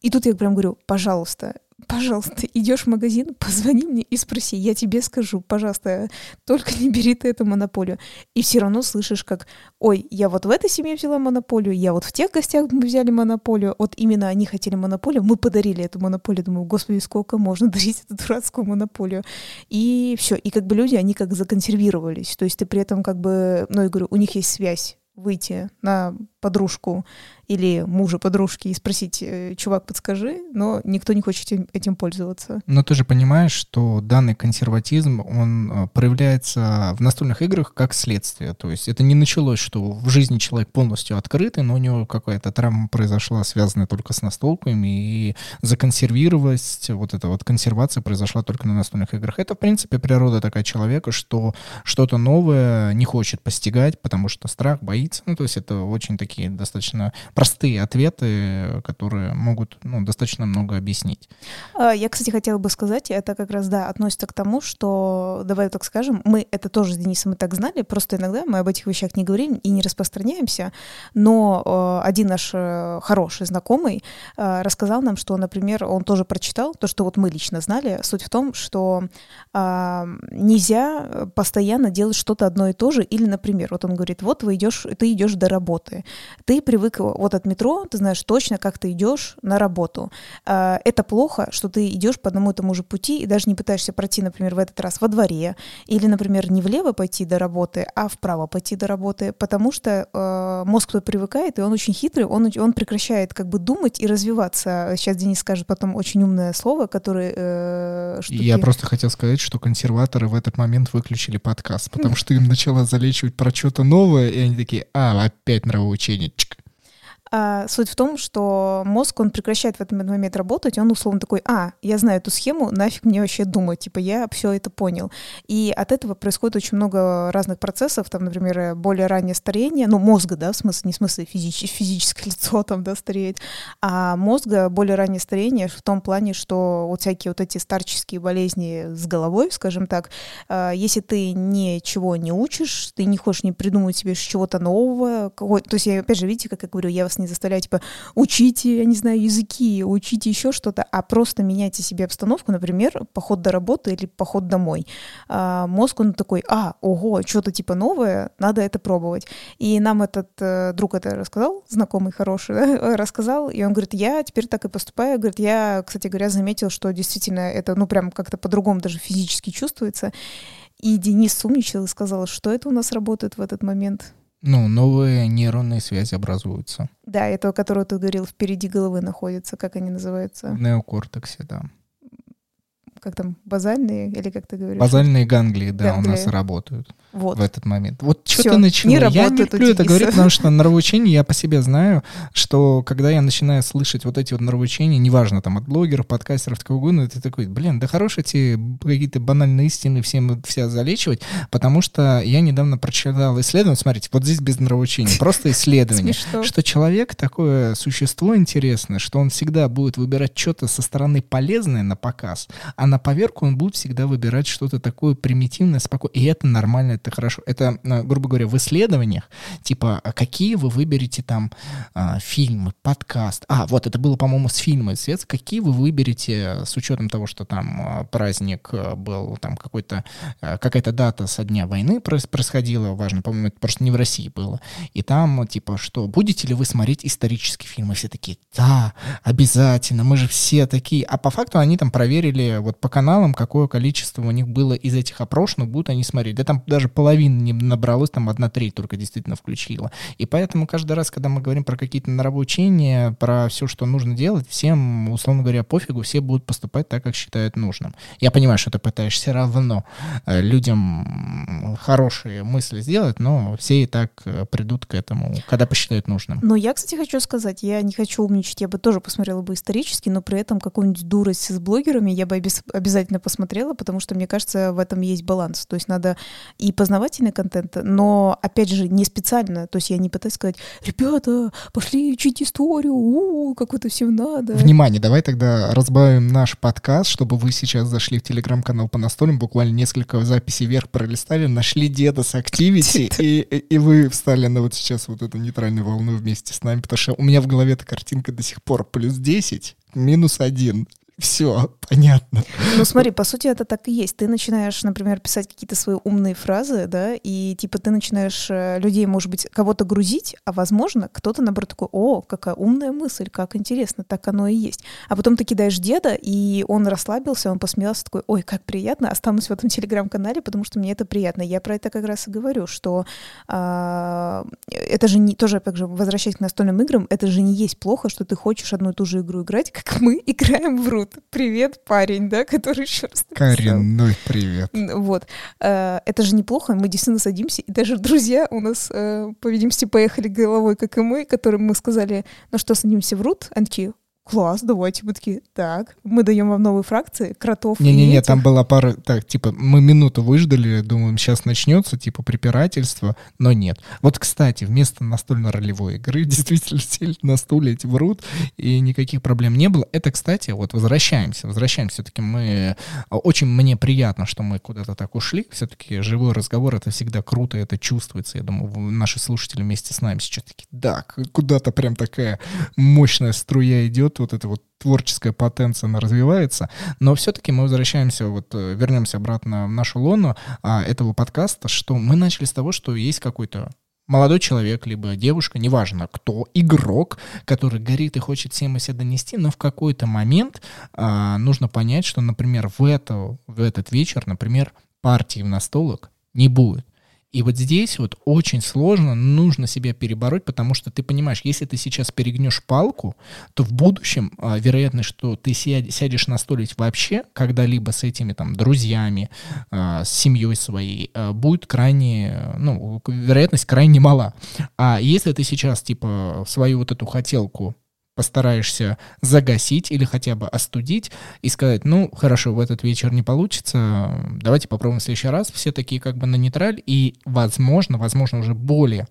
и тут я прям говорю, пожалуйста, пожалуйста, идешь в магазин, позвони мне и спроси, я тебе скажу, пожалуйста, только не бери ты эту монополию. И все равно слышишь, как, ой, я вот в этой семье взяла монополию, я вот в тех гостях мы взяли монополию, вот именно они хотели монополию, мы подарили эту монополию, думаю, господи, сколько можно дарить эту дурацкую монополию. И все, и как бы люди, они как законсервировались, то есть ты при этом как бы, ну, я говорю, у них есть связь выйти на подружку или мужа подружки и спросить, э, чувак, подскажи, но никто не хочет этим пользоваться. Но ты же понимаешь, что данный консерватизм, он э, проявляется в настольных играх как следствие. То есть это не началось, что в жизни человек полностью открытый, но у него какая-то травма произошла, связанная только с настолками, и законсервировать, вот эта вот консервация произошла только на настольных играх. Это, в принципе, природа такая человека, что что-то новое не хочет постигать, потому что страх, боится. Ну, то есть это очень такие достаточно простые ответы, которые могут ну, достаточно много объяснить. А, я, кстати, хотела бы сказать, это как раз, да, относится к тому, что, давай так скажем, мы это тоже с Денисом и так знали, просто иногда мы об этих вещах не говорим и не распространяемся, но э, один наш э, хороший знакомый э, рассказал нам, что, например, он тоже прочитал то, что вот мы лично знали. Суть в том, что нельзя постоянно делать что-то одно и то же, или, например, вот он говорит, вот вы идешь, ты идешь до работы, ты привык вот от метро ты знаешь точно, как ты идешь на работу. Э, это плохо, что ты идешь по одному и тому же пути и даже не пытаешься пройти, например, в этот раз во дворе или, например, не влево пойти до работы, а вправо пойти до работы, потому что э, мозг тут привыкает, и он очень хитрый, он, он прекращает как бы думать и развиваться. Сейчас Денис скажет потом очень умное слово, которое... Э, штуки... Я просто хотел сказать, что консерваторы в этот момент выключили подкаст, потому что им начало залечивать про что-то новое, и они такие, а, опять нравоучение. Чик. А, суть в том, что мозг, он прекращает в этот момент работать, он условно такой, а, я знаю эту схему, нафиг мне вообще думать, типа, я все это понял. И от этого происходит очень много разных процессов, там, например, более раннее старение, ну, мозга, да, в смысле, не в смысле физич, физическое лицо там, да, стареет, а мозга более раннее старение в том плане, что вот всякие вот эти старческие болезни с головой, скажем так, а, если ты ничего не учишь, ты не хочешь не придумать себе чего-то нового, то есть я, опять же, видите, как я говорю, я вас не заставляю, типа, учите, я не знаю, языки, учите еще что-то, а просто меняйте себе обстановку, например, поход до работы или поход домой. А, мозг, он такой, а, ого, что-то типа новое, надо это пробовать. И нам этот э, друг это рассказал, знакомый хороший, да, рассказал, и он говорит, я теперь так и поступаю. Говорит, я, кстати говоря, заметил, что действительно это, ну, прям как-то по-другому даже физически чувствуется. И Денис сумничал и сказал, что это у нас работает в этот момент. Ну, новые нейронные связи образуются. Да, это, которое ты говорил, впереди головы находится, как они называются? В неокортексе, да как там, базальные, или как ты говоришь? Базальные ганглии, да, ганглии. у нас работают вот. в этот момент. Вот что ты начала. Не я не люблю это говорить, потому что нравоучение я по себе знаю, что когда я начинаю слышать вот эти вот нравоучения, неважно, там, от блогеров, подкастеров, кого угодно, ты такой, блин, да хорошие эти какие-то банальные истины всем вся залечивать, потому что я недавно прочитал исследование, смотрите, вот здесь без нравоучения, просто исследование, что человек такое существо интересное, что он всегда будет выбирать что-то со стороны полезное на показ, а на поверку он будет всегда выбирать что-то такое примитивное, спокойное. И это нормально, это хорошо. Это, э, грубо говоря, в исследованиях, типа, а какие вы выберете там а, фильмы, подкаст. А, вот это было, по-моему, с фильма «Свет». Какие вы выберете с учетом того, что там а, праздник э, был, там какой-то, э, какая-то дата со дня войны происходила, важно, по-моему, это просто не в России было. И там, типа, что, будете ли вы смотреть исторические фильмы? Все такие, да, обязательно, мы же все такие. А по факту они там проверили вот по каналам, какое количество у них было из этих опрошенных, будут они смотреть. Да там даже половины не набралось, там одна треть только действительно включила. И поэтому каждый раз, когда мы говорим про какие-то нравоучения, про все, что нужно делать, всем, условно говоря, пофигу, все будут поступать так, как считают нужным. Я понимаю, что ты пытаешься равно э, людям хорошие мысли сделать, но все и так э, придут к этому, когда посчитают нужным. Но я, кстати, хочу сказать, я не хочу умничать, я бы тоже посмотрела бы исторически, но при этом какую-нибудь дурость с блогерами я бы без, обязательно посмотрела, потому что, мне кажется, в этом есть баланс. То есть надо и познавательный контент, но, опять же, не специально. То есть я не пытаюсь сказать, ребята, пошли учить историю, у, как это всем надо. Внимание, давай тогда разбавим наш подкаст, чтобы вы сейчас зашли в телеграм-канал по настольным, буквально несколько записей вверх пролистали, нашли деда с Activity, и, и вы встали на вот сейчас вот эту нейтральную волну вместе с нами, потому что у меня в голове эта картинка до сих пор плюс 10, минус 1. Все, понятно. Ну смотри, по сути это так и есть. Ты начинаешь, например, писать какие-то свои умные фразы, да, и типа ты начинаешь э, людей, может быть, кого-то грузить, а возможно, кто-то, наоборот, такой, о, какая умная мысль, как интересно, так оно и есть. А потом ты кидаешь деда, и он расслабился, он посмеялся, такой, ой, как приятно, останусь в этом телеграм-канале, потому что мне это приятно. Я про это как раз и говорю, что а, это же не, тоже, опять же, возвращаясь к настольным играм, это же не есть плохо, что ты хочешь одну и ту же игру играть, как мы играем в Рут привет, парень, да, который еще раз Коренной привет. Вот. Э, это же неплохо, мы действительно садимся, и даже друзья у нас, э, по видимости, поехали головой, как и мы, которым мы сказали, ну что, садимся в рут? Они такие, класс, давайте, мы такие, так, мы даем вам новые фракции, кротов Не-не-не, там была пара, так, типа, мы минуту выждали, думаем, сейчас начнется, типа, препирательство, но нет. Вот, кстати, вместо настольно-ролевой игры действительно сели на стуле эти врут, и никаких проблем не было. Это, кстати, вот возвращаемся, возвращаемся, все-таки мы, очень мне приятно, что мы куда-то так ушли, все-таки живой разговор, это всегда круто, это чувствуется, я думаю, наши слушатели вместе с нами сейчас такие, да, куда-то прям такая мощная струя идет, вот эта вот творческая потенция, она развивается, но все-таки мы возвращаемся, вот э, вернемся обратно в нашу лону а, этого подкаста, что мы начали с того, что есть какой-то молодой человек, либо девушка, неважно кто, игрок, который горит и хочет всем себя донести, но в какой-то момент а, нужно понять, что, например, в, это, в этот вечер, например, партии в настолок не будет. И вот здесь вот очень сложно, нужно себя перебороть, потому что ты понимаешь, если ты сейчас перегнешь палку, то в будущем а, вероятность, что ты сядешь на столик вообще когда-либо с этими там друзьями, а, с семьей своей, а, будет крайне, ну, вероятность крайне мала. А если ты сейчас типа свою вот эту хотелку постараешься загасить или хотя бы остудить и сказать, ну, хорошо, в этот вечер не получится, давайте попробуем в следующий раз. Все такие как бы на нейтраль, и, возможно, возможно, уже более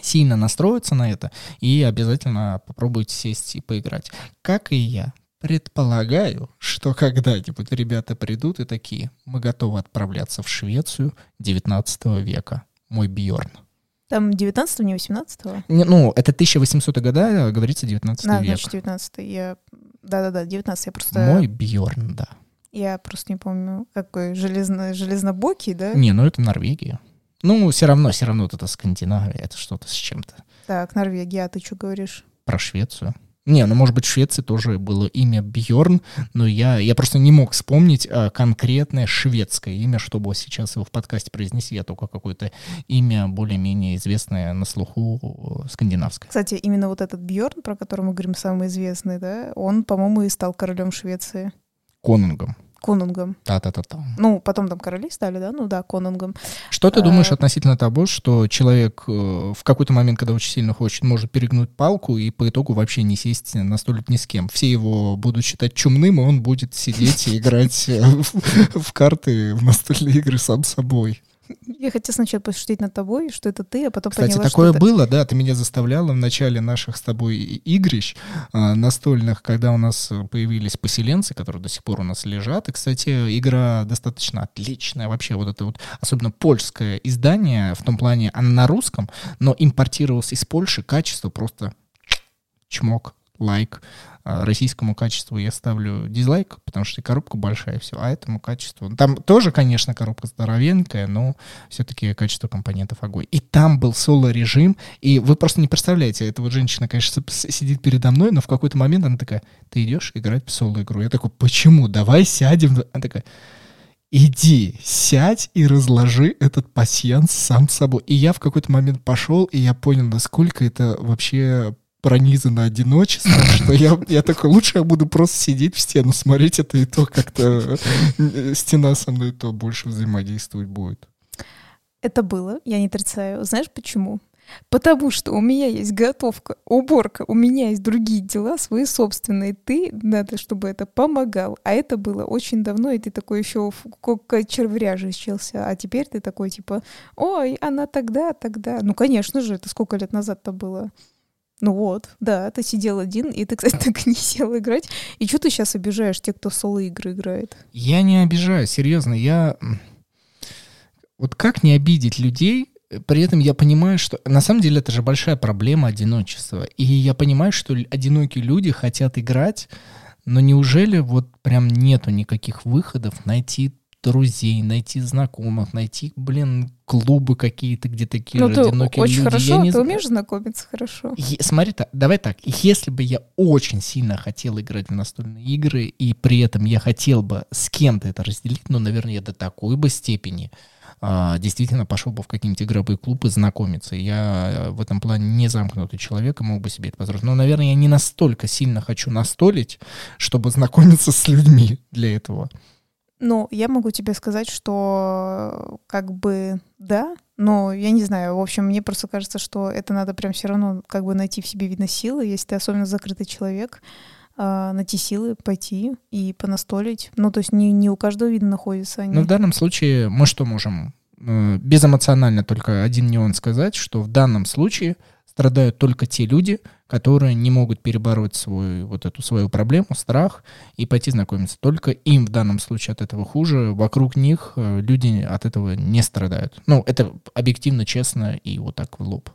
сильно настроиться на это и обязательно попробуйте сесть и поиграть. Как и я. Предполагаю, что когда-нибудь ребята придут и такие, мы готовы отправляться в Швецию 19 века. Мой Бьорн. Там 19 не 18 -го? Не, ну, это 1800 года, говорится 19 а, век. значит, 19 Я... Да-да-да, 19 я просто... Мой Бьорн, да. Я просто не помню, какой железно... железнобокий, да? Не, ну это Норвегия. Ну, все равно, все равно вот это Скандинавия, это что-то с чем-то. Так, Норвегия, а ты что говоришь? Про Швецию. Не, ну, может быть, в Швеции тоже было имя Бьорн, но я, я просто не мог вспомнить а, конкретное шведское имя, чтобы сейчас его в подкасте произнести, а только какое-то имя более-менее известное на слуху э, скандинавское. Кстати, именно вот этот Бьорн, про который мы говорим, самый известный, да, он, по-моему, и стал королем Швеции. Конунгом. Конунгом. Та-та-та-та. Ну, потом там короли стали, да? Ну да, Конунгом. Что ты думаешь а... относительно того, что человек э, в какой-то момент, когда очень сильно хочет, может перегнуть палку и по итогу вообще не сесть на столик ни с кем? Все его будут считать чумным, и он будет сидеть и играть э, в карты, в настольные игры сам собой. Я хотела сначала пошутить над тобой, что это ты, а потом Кстати, поняла, такое что было, да, ты меня заставляла в начале наших с тобой игрищ а, настольных, когда у нас появились поселенцы, которые до сих пор у нас лежат. И, кстати, игра достаточно отличная. Вообще вот это вот, особенно польское издание, в том плане, она на русском, но импортировалось из Польши, качество просто чмок, лайк. А, российскому качеству я ставлю дизлайк, потому что коробка большая, все, а этому качеству... Там тоже, конечно, коробка здоровенькая, но все-таки качество компонентов огонь. И там был соло-режим, и вы просто не представляете, эта вот женщина, конечно, сидит передо мной, но в какой-то момент она такая, ты идешь играть в соло-игру. Я такой, почему? Давай сядем. Она такая, иди, сядь и разложи этот пасьянс сам собой. И я в какой-то момент пошел, и я понял, насколько это вообще пронизано одиночеством, что я, я такой, лучше я буду просто сидеть в стену, смотреть это, и то как-то э, стена со мной то больше взаимодействовать будет. Это было, я не отрицаю. Знаешь почему? Потому что у меня есть готовка, уборка, у меня есть другие дела, свои собственные. Ты надо, чтобы это помогал. А это было очень давно, и ты такой еще как червря же исчелся. А теперь ты такой типа, ой, она тогда, тогда. Ну, конечно же, это сколько лет назад-то было. Ну вот, да, ты сидел один, и ты, кстати, так и не сел играть. И что ты сейчас обижаешь тех, кто соло-игры играет? Я не обижаю, серьезно. Я... Вот как не обидеть людей, при этом я понимаю, что на самом деле это же большая проблема одиночества. И я понимаю, что одинокие люди хотят играть, но неужели вот прям нету никаких выходов найти друзей, найти знакомых, найти, блин, клубы какие-то, где такие ну, же одинокие очень люди. хорошо, я не ты умеешь знакомиться хорошо. Е- смотри, так, давай так, если бы я очень сильно хотел играть в настольные игры, и при этом я хотел бы с кем-то это разделить, ну, наверное, я до такой бы степени а, действительно пошел бы в какие-нибудь игровые клубы знакомиться. Я в этом плане не замкнутый человек и мог бы себе это позволить. Но, наверное, я не настолько сильно хочу настолить, чтобы знакомиться с людьми для этого. Ну, я могу тебе сказать, что как бы да, но я не знаю. В общем, мне просто кажется, что это надо прям все равно как бы найти в себе, видно, силы, если ты особенно закрытый человек, э, найти силы, пойти и понастолить. Ну, то есть не, не у каждого вида находится они. Ну, в данном случае мы что можем? Э, безэмоционально только один нюанс сказать, что в данном случае страдают только те люди, которые не могут перебороть свою, вот эту свою проблему, страх, и пойти знакомиться. Только им в данном случае от этого хуже. Вокруг них э, люди от этого не страдают. Ну, это объективно, честно и вот так в лоб.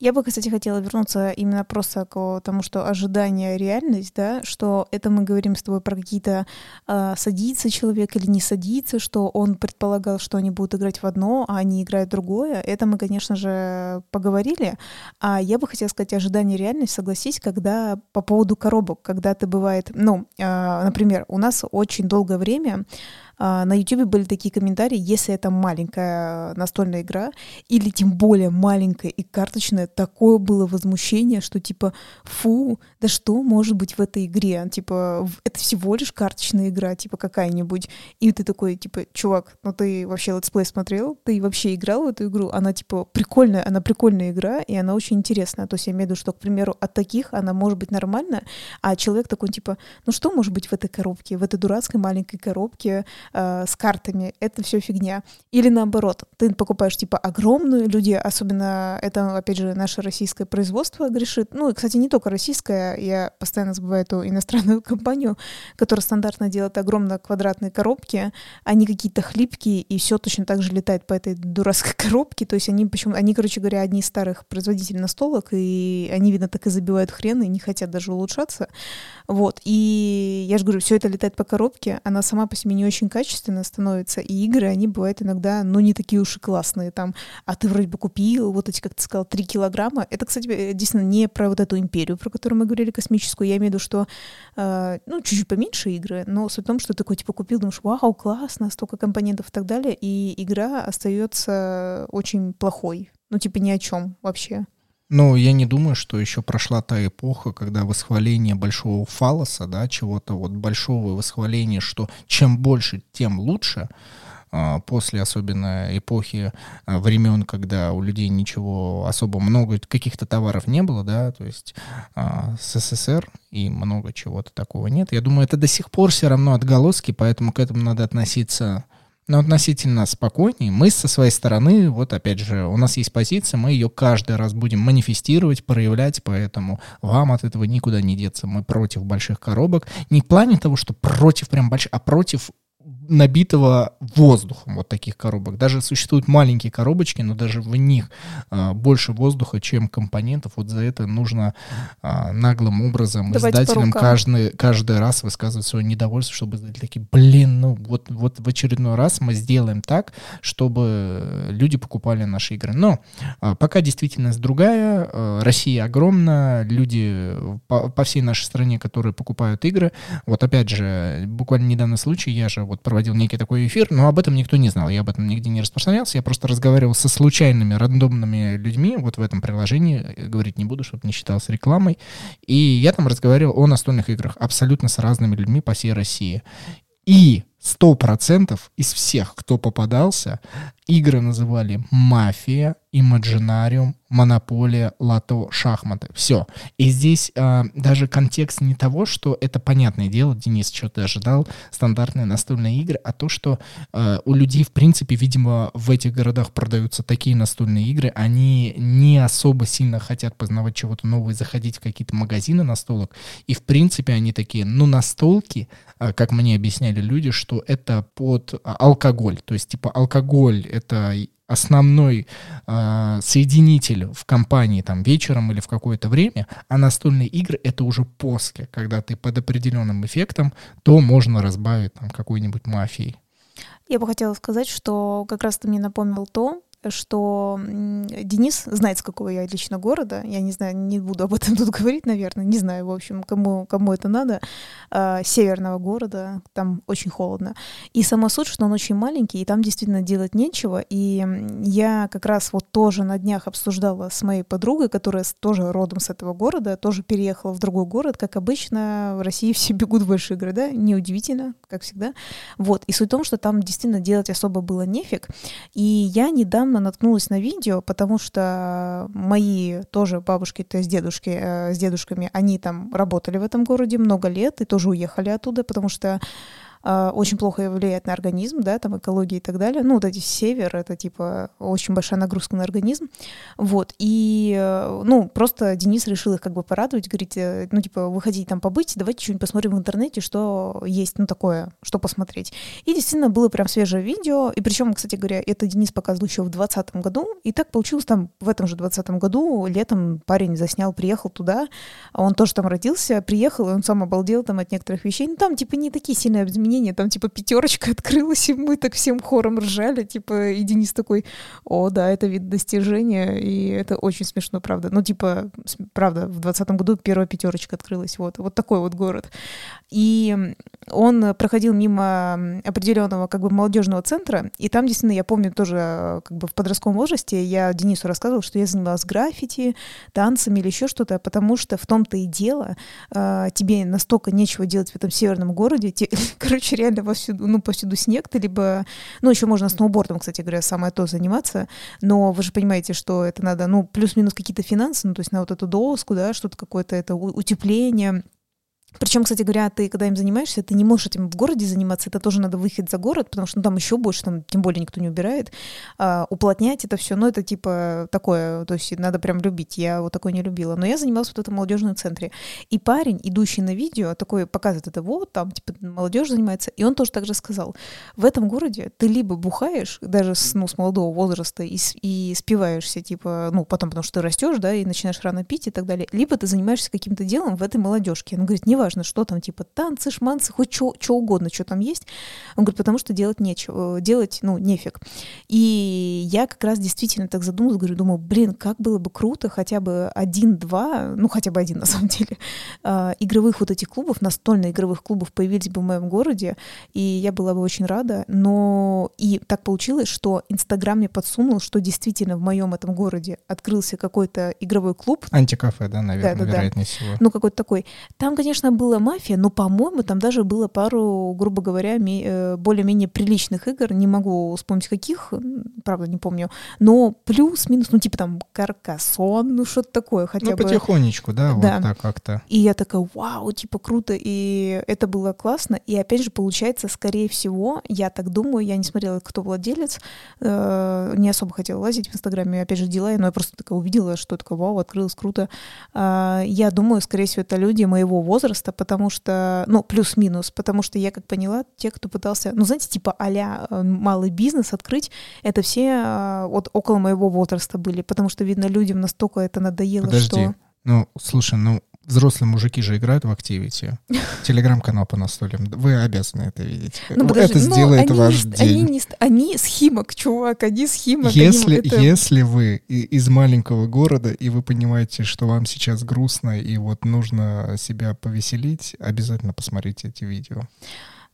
Я бы, кстати, хотела вернуться именно просто к тому, что ожидание реальность, да, что это мы говорим с тобой про какие-то э, садится человек или не садится, что он предполагал, что они будут играть в одно, а они играют другое. Это мы, конечно же, поговорили. А я бы хотела сказать ожидание реальность, согласись, когда по поводу коробок, когда ты бывает, ну, э, например, у нас очень долгое время а, на YouTube были такие комментарии, если это маленькая настольная игра, или тем более маленькая и карточная, такое было возмущение, что типа, фу, да что может быть в этой игре? Типа, это всего лишь карточная игра, типа какая-нибудь. И ты такой, типа, чувак, ну ты вообще летсплей смотрел? Ты вообще играл в эту игру? Она, типа, прикольная, она прикольная игра, и она очень интересная. То есть я имею в виду, что, к примеру, от таких она может быть нормальная, а человек такой, типа, ну что может быть в этой коробке, в этой дурацкой маленькой коробке, э, с картами, это все фигня. Или наоборот, ты покупаешь типа огромную, люди, особенно это, опять же, наше российское производство грешит. Ну, и, кстати, не только российское, я постоянно забываю эту иностранную компанию, которая стандартно делает огромные квадратные коробки, они какие-то хлипкие, и все точно так же летает по этой дурацкой коробке. То есть они, почему, они, короче говоря, одни из старых производителей настолок, и они, видно, так и забивают хрен и не хотят даже улучшаться. Вот. И я же говорю, все это летает по коробке, она сама по себе не очень качественная становится, и игры, они бывают иногда, ну, не такие уж и классные, там, а ты вроде бы купил вот эти, как ты сказал, 3 килограмма. Это, кстати, э, действительно не про вот эту империю, про которую мы говорили, космическую, я имею в виду, что, э, ну, чуть-чуть поменьше игры, но суть в том, что ты такой, типа, купил, думаешь, вау, классно, столько компонентов и так далее, и игра остается очень плохой, ну, типа, ни о чем вообще. Ну, я не думаю, что еще прошла та эпоха, когда восхваление большого фалоса, да, чего-то вот большого восхваления, что чем больше, тем лучше, а, после особенно эпохи а, времен, когда у людей ничего особо много, каких-то товаров не было, да, то есть а, СССР и много чего-то такого нет. Я думаю, это до сих пор все равно отголоски, поэтому к этому надо относиться но относительно спокойнее. Мы со своей стороны, вот опять же, у нас есть позиция, мы ее каждый раз будем манифестировать, проявлять, поэтому вам от этого никуда не деться. Мы против больших коробок. Не в плане того, что против прям больших, а против набитого воздухом вот таких коробок. Даже существуют маленькие коробочки, но даже в них а, больше воздуха, чем компонентов. Вот за это нужно а, наглым образом Давайте издателям каждый, каждый раз высказывать свое недовольство, чтобы издатели такие, блин, ну вот, вот в очередной раз мы сделаем так, чтобы люди покупали наши игры. Но а, пока действительность другая, а, Россия огромна, люди по, по всей нашей стране, которые покупают игры. Вот опять же, буквально недавно случай, я же вот проводил некий такой эфир, но об этом никто не знал, я об этом нигде не распространялся, я просто разговаривал со случайными, рандомными людьми вот в этом приложении, говорить не буду, чтобы не считалось рекламой, и я там разговаривал о настольных играх абсолютно с разными людьми по всей России. И сто процентов из всех, кто попадался, игры называли «Мафия», «Имаджинариум», «Монополия», «Лото», «Шахматы». Все. И здесь а, даже контекст не того, что это понятное дело, Денис что-то ожидал, стандартные настольные игры, а то, что а, у людей, в принципе, видимо, в этих городах продаются такие настольные игры, они не особо сильно хотят познавать чего-то нового и заходить в какие-то магазины настолок. И, в принципе, они такие, ну, настолки, а, как мне объясняли люди, что это под а, алкоголь. То есть, типа, алкоголь — это основной э, соединитель в компании там вечером или в какое-то время, а настольные игры это уже после, когда ты под определенным эффектом, то можно разбавить там какой-нибудь мафией. Я бы хотела сказать, что как раз ты мне напомнил то, что Денис знает, с какого я лично города. Я не знаю, не буду об этом тут говорить, наверное. Не знаю, в общем, кому, кому это надо. Э, северного города, там очень холодно. И сама суть, что он очень маленький, и там действительно делать нечего. И я как раз вот тоже на днях обсуждала с моей подругой, которая тоже родом с этого города, тоже переехала в другой город. Как обычно, в России все бегут в большие города. Неудивительно, как всегда. Вот. И суть в том, что там действительно делать особо было нефиг. И я недавно недавно наткнулась на видео, потому что мои тоже бабушки, то есть дедушки э, с дедушками, они там работали в этом городе много лет и тоже уехали оттуда, потому что очень плохо влияет на организм, да, там экология и так далее. Ну, вот эти север, это типа очень большая нагрузка на организм. Вот, и, э, ну, просто Денис решил их как бы порадовать, говорить, э, ну, типа, выходите там побыть, давайте что-нибудь посмотрим в интернете, что есть, ну, такое, что посмотреть. И действительно было прям свежее видео, и причем, кстати говоря, это Денис показывал еще в 2020 году, и так получилось там в этом же 2020 году, летом парень заснял, приехал туда, он тоже там родился, приехал, и он сам обалдел там от некоторых вещей, ну, там, типа, не такие сильные изменения, там, типа, пятерочка открылась, и мы так всем хором ржали, типа, и Денис такой, о, да, это вид достижения, и это очень смешно, правда. Ну, типа, правда, в 2020 году первая пятерочка открылась, вот, вот такой вот город. И он проходил мимо определенного как бы молодежного центра, и там действительно, я помню тоже как бы в подростковом возрасте, я Денису рассказывала, что я занималась граффити, танцами или еще что-то, потому что в том-то и дело, э, тебе настолько нечего делать в этом северном городе, те, реально повсюду, ну, повсюду снег, ты либо, ну, еще можно сноубордом, кстати говоря, самое то заниматься, но вы же понимаете, что это надо, ну, плюс-минус какие-то финансы, ну, то есть на вот эту доску, да, что-то какое-то это утепление, причем, кстати говоря, ты, когда им занимаешься, ты не можешь этим в городе заниматься, это тоже надо выехать за город, потому что ну, там еще больше, там тем более никто не убирает, а, уплотнять это все, но это типа такое, то есть надо прям любить, я вот такое не любила. Но я занималась вот в этом молодежном центре. И парень, идущий на видео, такой показывает это, вот, там, типа, молодежь занимается, и он тоже так же сказал, в этом городе ты либо бухаешь, даже с, ну, с молодого возраста, и, и спиваешься, типа, ну, потом, потому что ты растешь, да, и начинаешь рано пить и так далее, либо ты занимаешься каким-то делом в этой молодежке. Он говорит, не неважно, что там, типа танцы, шманцы, хоть что угодно, что там есть. Он говорит, потому что делать нечего, э, делать, ну, нефиг. И я как раз действительно так задумалась, говорю, думаю, блин, как было бы круто хотя бы один-два, ну, хотя бы один на самом деле, а, игровых вот этих клубов, настольно-игровых клубов появились бы в моем городе, и я была бы очень рада, но и так получилось, что Инстаграм мне подсунул, что действительно в моем этом городе открылся какой-то игровой клуб. Антикафе, да, наверное, да, да, вероятнее да. всего. Ну, какой-то такой. Там, конечно, конечно, была мафия, но, по-моему, там даже было пару, грубо говоря, э, более-менее приличных игр. Не могу вспомнить каких, правда, не помню. Но плюс-минус, ну, типа там Каркасон, ну, что-то такое хотя ну, бы. потихонечку, да, да, вот так как-то. И я такая, вау, типа круто. И это было классно. И опять же, получается, скорее всего, я так думаю, я не смотрела, кто владелец, э, не особо хотела лазить в Инстаграме, опять же, дела, но я просто такая увидела, что такое, вау, открылось круто. Э, я думаю, скорее всего, это люди моего возраста, возраста, потому что, ну, плюс-минус, потому что я как поняла, те, кто пытался, ну, знаете, типа а малый бизнес открыть, это все вот около моего возраста были, потому что, видно, людям настолько это надоело, Подожди. что... Ну, слушай, ну, взрослые мужики же играют в Activity. Телеграм-канал по настольным. Вы обязаны это видеть. Ну, подожди, это сделает они ваш не, день. Они, не, они с Химок, чувак, они с Химок. Если, они, это... если вы из маленького города, и вы понимаете, что вам сейчас грустно, и вот нужно себя повеселить, обязательно посмотрите эти видео.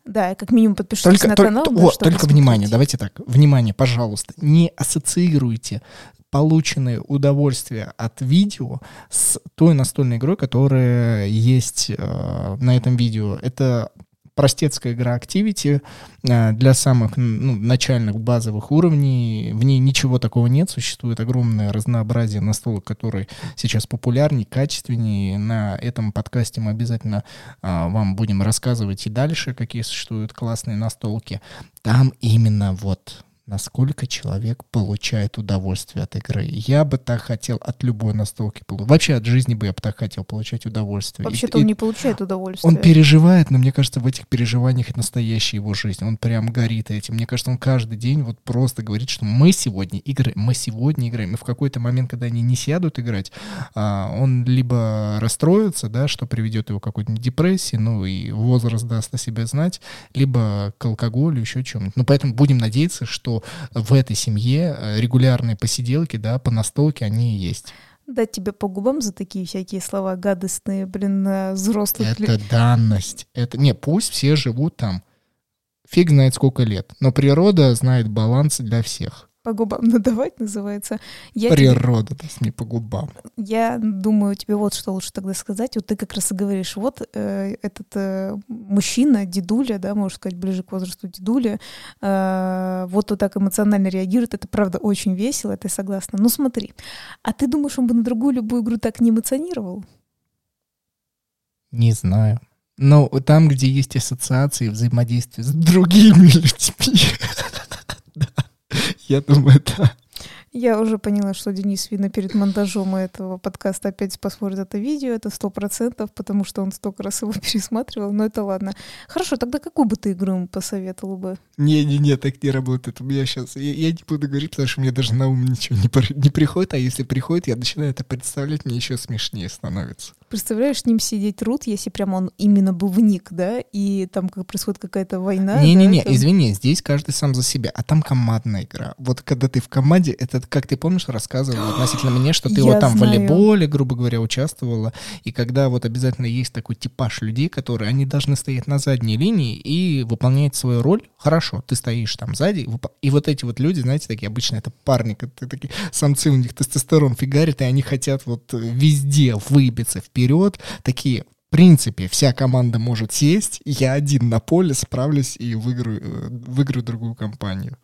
Да, как минимум подпишитесь только, на канал. Только, да, о, только внимание, давайте так, внимание, пожалуйста, не ассоциируйте полученное удовольствие от видео с той настольной игрой, которая есть э, на этом видео. Это простецкая игра Activity э, для самых ну, начальных базовых уровней. В ней ничего такого нет. Существует огромное разнообразие настолок, которые сейчас популярнее, качественнее. На этом подкасте мы обязательно а, вам будем рассказывать и дальше, какие существуют классные настолки. Там именно вот насколько человек получает удовольствие от игры. Я бы так хотел от любой настолки получать. Вообще от жизни бы я бы так хотел получать удовольствие. Вообще-то он не получает удовольствие. Он переживает, но мне кажется, в этих переживаниях настоящая его жизнь. Он прям горит этим. Мне кажется, он каждый день вот просто говорит, что мы сегодня играем, мы сегодня играем. И в какой-то момент, когда они не сядут играть, а, он либо расстроится, да, что приведет его к какой-нибудь депрессии, ну и возраст даст о себе знать, либо к алкоголю, еще чем-нибудь. Ну поэтому будем надеяться, что в этой семье э, регулярные посиделки, да, по настолке, они и есть. Дать тебе по губам за такие всякие слова гадостные, блин, взрослых. Это данность. Это не, пусть все живут там. Фиг знает сколько лет. Но природа знает баланс для всех по губам надавать называется. Я Природа, тебе... то есть не по губам. Я думаю, тебе вот что лучше тогда сказать. Вот ты как раз и говоришь, вот э, этот э, мужчина, дедуля, да, можно сказать, ближе к возрасту дедуля, э, вот вот так эмоционально реагирует. Это правда очень весело, это я согласна. Ну смотри, а ты думаешь, он бы на другую любую игру так не эмоционировал? Не знаю. Но там, где есть ассоциации, взаимодействие с другими людьми. Да, я думаю, да. Я уже поняла, что Денис Вина перед монтажом этого подкаста опять посмотрит это видео, это сто процентов, потому что он столько раз его пересматривал, но это ладно. Хорошо, тогда какую бы ты игру ему посоветовал бы? Не-не-не, так не работает. У меня сейчас... Я, я не буду говорить, потому что мне даже на ум ничего не, не приходит, а если приходит, я начинаю это представлять, мне еще смешнее становится. Представляешь, с ним сидеть рут, если прям он именно бы вник, да, и там как происходит какая-то война. Не-не-не, да, извини, здесь каждый сам за себя, а там командная игра. Вот когда ты в команде, это, как ты помнишь, рассказывала относительно мне, что ты Я вот там в знаю. волейболе, грубо говоря, участвовала, и когда вот обязательно есть такой типаж людей, которые, они должны стоять на задней линии и выполнять свою роль, хорошо, ты стоишь там сзади, и вот эти вот люди, знаете, такие обычно это парни, которые такие самцы, у них тестостерон фигарит, и они хотят вот везде выбиться вперед, такие, в принципе, вся команда может сесть, я один на поле справлюсь и выиграю, э, выиграю другую компанию.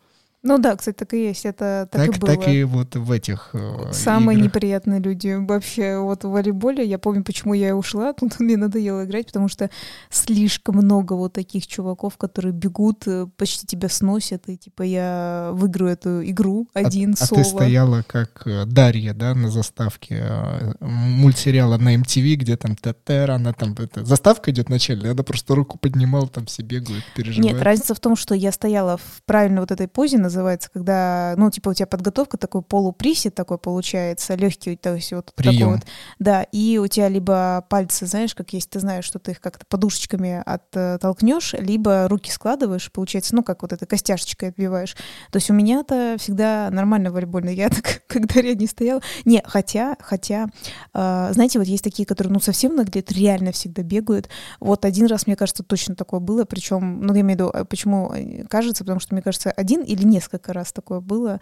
Ну да, кстати, так и есть, это так, Так, и было. так и вот в этих э, Самые играх. неприятные люди вообще вот в волейболе. Я помню, почему я ушла. Тут мне надоело играть, потому что слишком много вот таких чуваков, которые бегут, э, почти тебя сносят, и типа я выиграю эту игру один, а, а соло. ты стояла как э, Дарья, да, на заставке мультсериала на MTV, где там Татера, она там, это, заставка идет начальная, она просто руку поднимала, там все бегают, переживают. Нет, разница в том, что я стояла в правильной вот этой позе, называется, когда, ну, типа у тебя подготовка такой полуприсед такой получается, легкий, то есть вот такой Прием. вот, да, и у тебя либо пальцы, знаешь, как есть, ты знаешь, что ты их как-то подушечками оттолкнешь, либо руки складываешь, получается, ну, как вот этой костяшечкой отбиваешь. То есть у меня-то всегда нормально волейбольно. Я так, когда рядом стояла... Не, хотя, хотя, э, знаете, вот есть такие, которые, ну, совсем наглеют, реально всегда бегают. Вот один раз, мне кажется, точно такое было, причем, ну, я имею в виду, э, почему э, кажется, потому что, мне кажется, один или несколько раз такое было.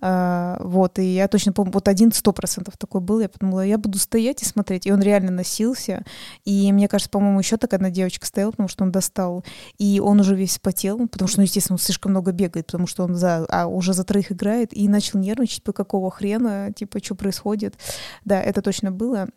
А, вот, и я точно помню, вот один сто процентов такой был, я подумала, я буду стоять и смотреть, и он реально носился, и мне кажется, по-моему, еще так одна девочка стояла, потому что он достал, и он уже весь спотел, потому что, ну, естественно, он слишком много бегает, потому что он за, а уже за троих играет, и начал нервничать, по какого хрена, типа, что происходит. Да, это точно было.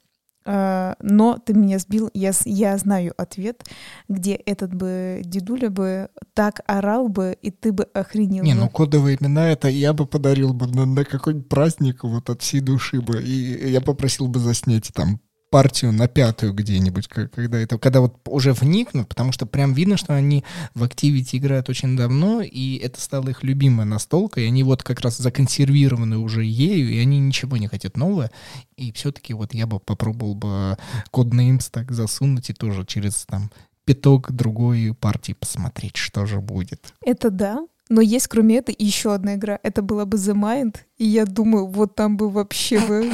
А, но ты меня сбил, я, я знаю ответ, где этот бы дедуля бы так орал бы, и ты бы охренел. Не, бы. ну кодовые имена это я бы подарил бы на, на какой-нибудь праздник вот от всей души бы. И я попросил бы заснять там партию на пятую где-нибудь, когда это, когда вот уже вникнут, потому что прям видно, что они в Activity играют очень давно, и это стало их любимая настолка, и они вот как раз законсервированы уже ею, и они ничего не хотят новое, и все-таки вот я бы попробовал бы Codenames так засунуть и тоже через там пяток другой партии посмотреть, что же будет. Это да, но есть кроме этого еще одна игра. Это была бы The Mind, и я думаю, вот там бы вообще бы...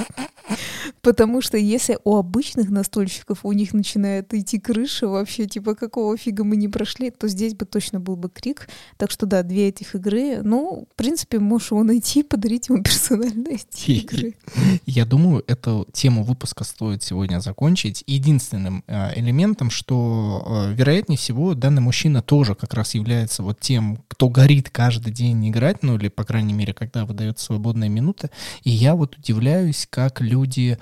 Потому что если у обычных настольщиков у них начинает идти крыша, вообще, типа, какого фига мы не прошли, то здесь бы точно был бы крик. Так что да, две этих игры. Ну, в принципе, можешь его найти и подарить ему персонально эти игры. Я думаю, эту тему выпуска стоит сегодня закончить единственным э, элементом, что, э, вероятнее всего, данный мужчина тоже как раз является вот тем, кто горит каждый день играть, ну или, по крайней мере, когда выдается свободная минута. И я вот удивляюсь, как люди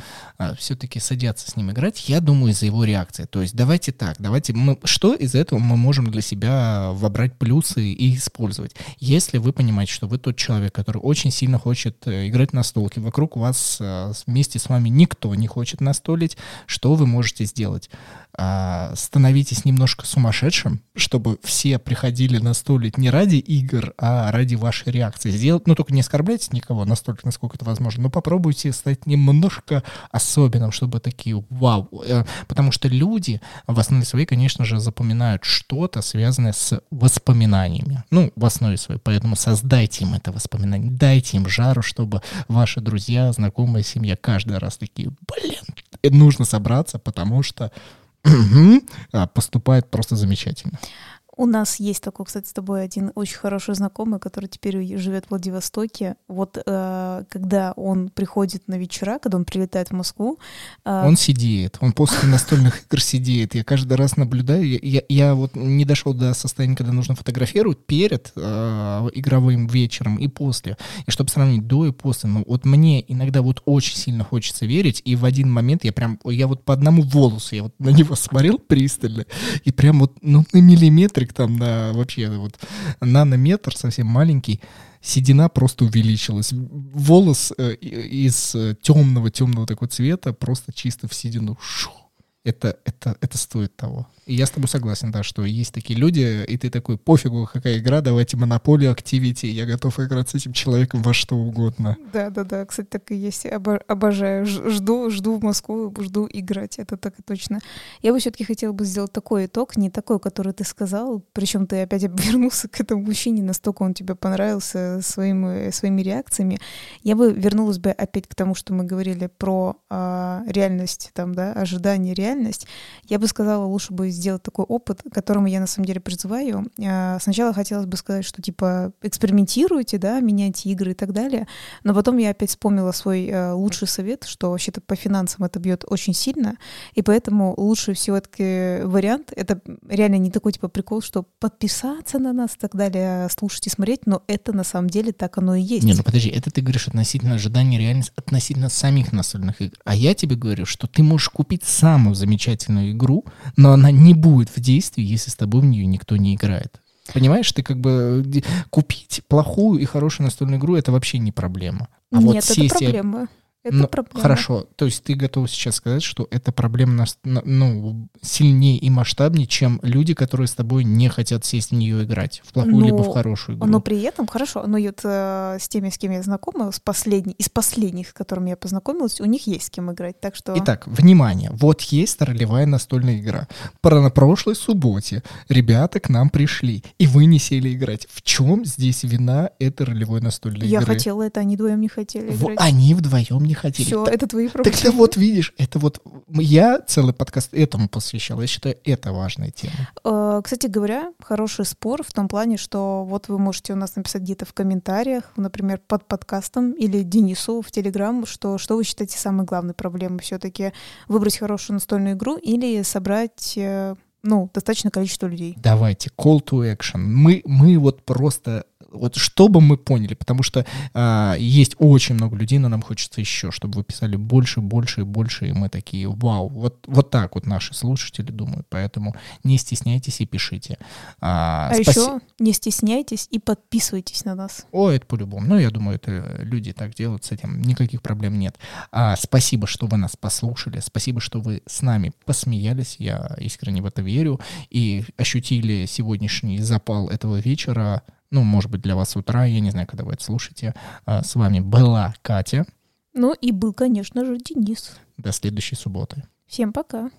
все-таки садятся с ним играть. Я думаю, из-за его реакции. То есть давайте так, давайте мы... Что из этого мы можем для себя вобрать плюсы и использовать? Если вы понимаете, что вы тот человек, который очень сильно хочет э, играть на столке, вокруг вас э, вместе с вами никто не хочет настолить, что вы можете сделать? А, становитесь немножко сумасшедшим, чтобы все приходили настолить не ради игр, а ради вашей реакции. Сделать, ну только не оскорбляйте никого настолько, насколько это возможно, но попробуйте стать немножко особенным, чтобы такие вау. Э, Потому что люди в основе своей, конечно же, запоминают что-то, связанное с воспоминаниями. Ну, в основе своей. Поэтому создайте им это воспоминание, дайте им жару, чтобы ваши друзья, знакомые, семья каждый раз такие, блин, нужно собраться, потому что поступает просто замечательно. У нас есть такой, кстати, с тобой один очень хороший знакомый, который теперь живет в Владивостоке. Вот э, когда он приходит на вечера, когда он прилетает в Москву... Э... Он сидит, он после настольных игр сидит. Я каждый раз наблюдаю. Я, я, вот не дошел до состояния, когда нужно фотографировать перед э, игровым вечером и после. И чтобы сравнить до и после. Но вот мне иногда вот очень сильно хочется верить, и в один момент я прям, я вот по одному волосу, я вот на него смотрел пристально, и прям вот, ну, на миллиметрик там, на вообще вот нанометр совсем маленький, седина просто увеличилась. Волос э, из темного, темного такого цвета просто чисто в седину. Шу, это, это, это стоит того. И я с тобой согласен, да, что есть такие люди, и ты такой, пофигу, какая игра, давайте монополию, активити, я готов играть с этим человеком во что угодно. Да, да, да, кстати, так и есть. Обожаю. Жду, жду в Москву, жду играть, это так и точно. Я бы все-таки хотела бы сделать такой итог, не такой, который ты сказал, причем ты опять вернулся к этому мужчине, настолько он тебе понравился своими, своими реакциями. Я бы вернулась бы опять к тому, что мы говорили про а, реальность, там, да, ожидание, реальность реальность, я бы сказала, лучше бы сделать такой опыт, к которому я на самом деле призываю. А, сначала хотелось бы сказать, что типа экспериментируйте, да, меняйте игры и так далее, но потом я опять вспомнила свой э, лучший совет, что вообще-то по финансам это бьет очень сильно, и поэтому лучший все-таки вариант — это реально не такой типа прикол, что подписаться на нас и так далее, слушать и смотреть, но это на самом деле так оно и есть. Не, ну подожди, это ты говоришь относительно ожидания реальности, относительно самих настольных игр, а я тебе говорю, что ты можешь купить самую замечательную игру, но она не будет в действии, если с тобой в нее никто не играет. Понимаешь, ты как бы купить плохую и хорошую настольную игру это вообще не проблема. А Нет, вот это сесть проблема. Это ну, проблема. Хорошо, то есть ты готов сейчас сказать, что эта проблема ну, сильнее и масштабнее, чем люди, которые с тобой не хотят сесть в нее играть, в плохую но, либо в хорошую игру. Но при этом, хорошо, но вот э, с теми, с кем я знакома, с последней, из последних, с которыми я познакомилась, у них есть с кем играть, так что... Итак, внимание, вот есть ролевая настольная игра. Про на прошлой субботе ребята к нам пришли, и вы не сели играть. В чем здесь вина этой ролевой настольной я игры? Я хотела это, они вдвоем не хотели играть. Они вдвоем не хотели. Все, это твои проблемы. Так ты вот видишь, это вот я целый подкаст этому посвящал. Я считаю, это важная тема. Э, кстати говоря, хороший спор в том плане, что вот вы можете у нас написать где-то в комментариях, например, под подкастом или Денису в Телеграм, что, что вы считаете самой главной проблемой все-таки выбрать хорошую настольную игру или собрать э, ну, достаточное количество людей. Давайте, call to action. Мы, мы вот просто вот чтобы мы поняли, потому что а, есть очень много людей, но нам хочется еще, чтобы вы писали больше, больше и больше, и мы такие, вау, вот, вот так вот наши слушатели думают, поэтому не стесняйтесь и пишите. А, а спаси... еще не стесняйтесь и подписывайтесь на нас. О, это по-любому. Ну, я думаю, это люди так делают, с этим никаких проблем нет. А, спасибо, что вы нас послушали, спасибо, что вы с нами посмеялись, я искренне в это верю, и ощутили сегодняшний запал этого вечера, ну, может быть, для вас с утра, я не знаю, когда вы это слушаете. А, с вами была Катя. Ну и был, конечно же, Денис. До следующей субботы. Всем пока.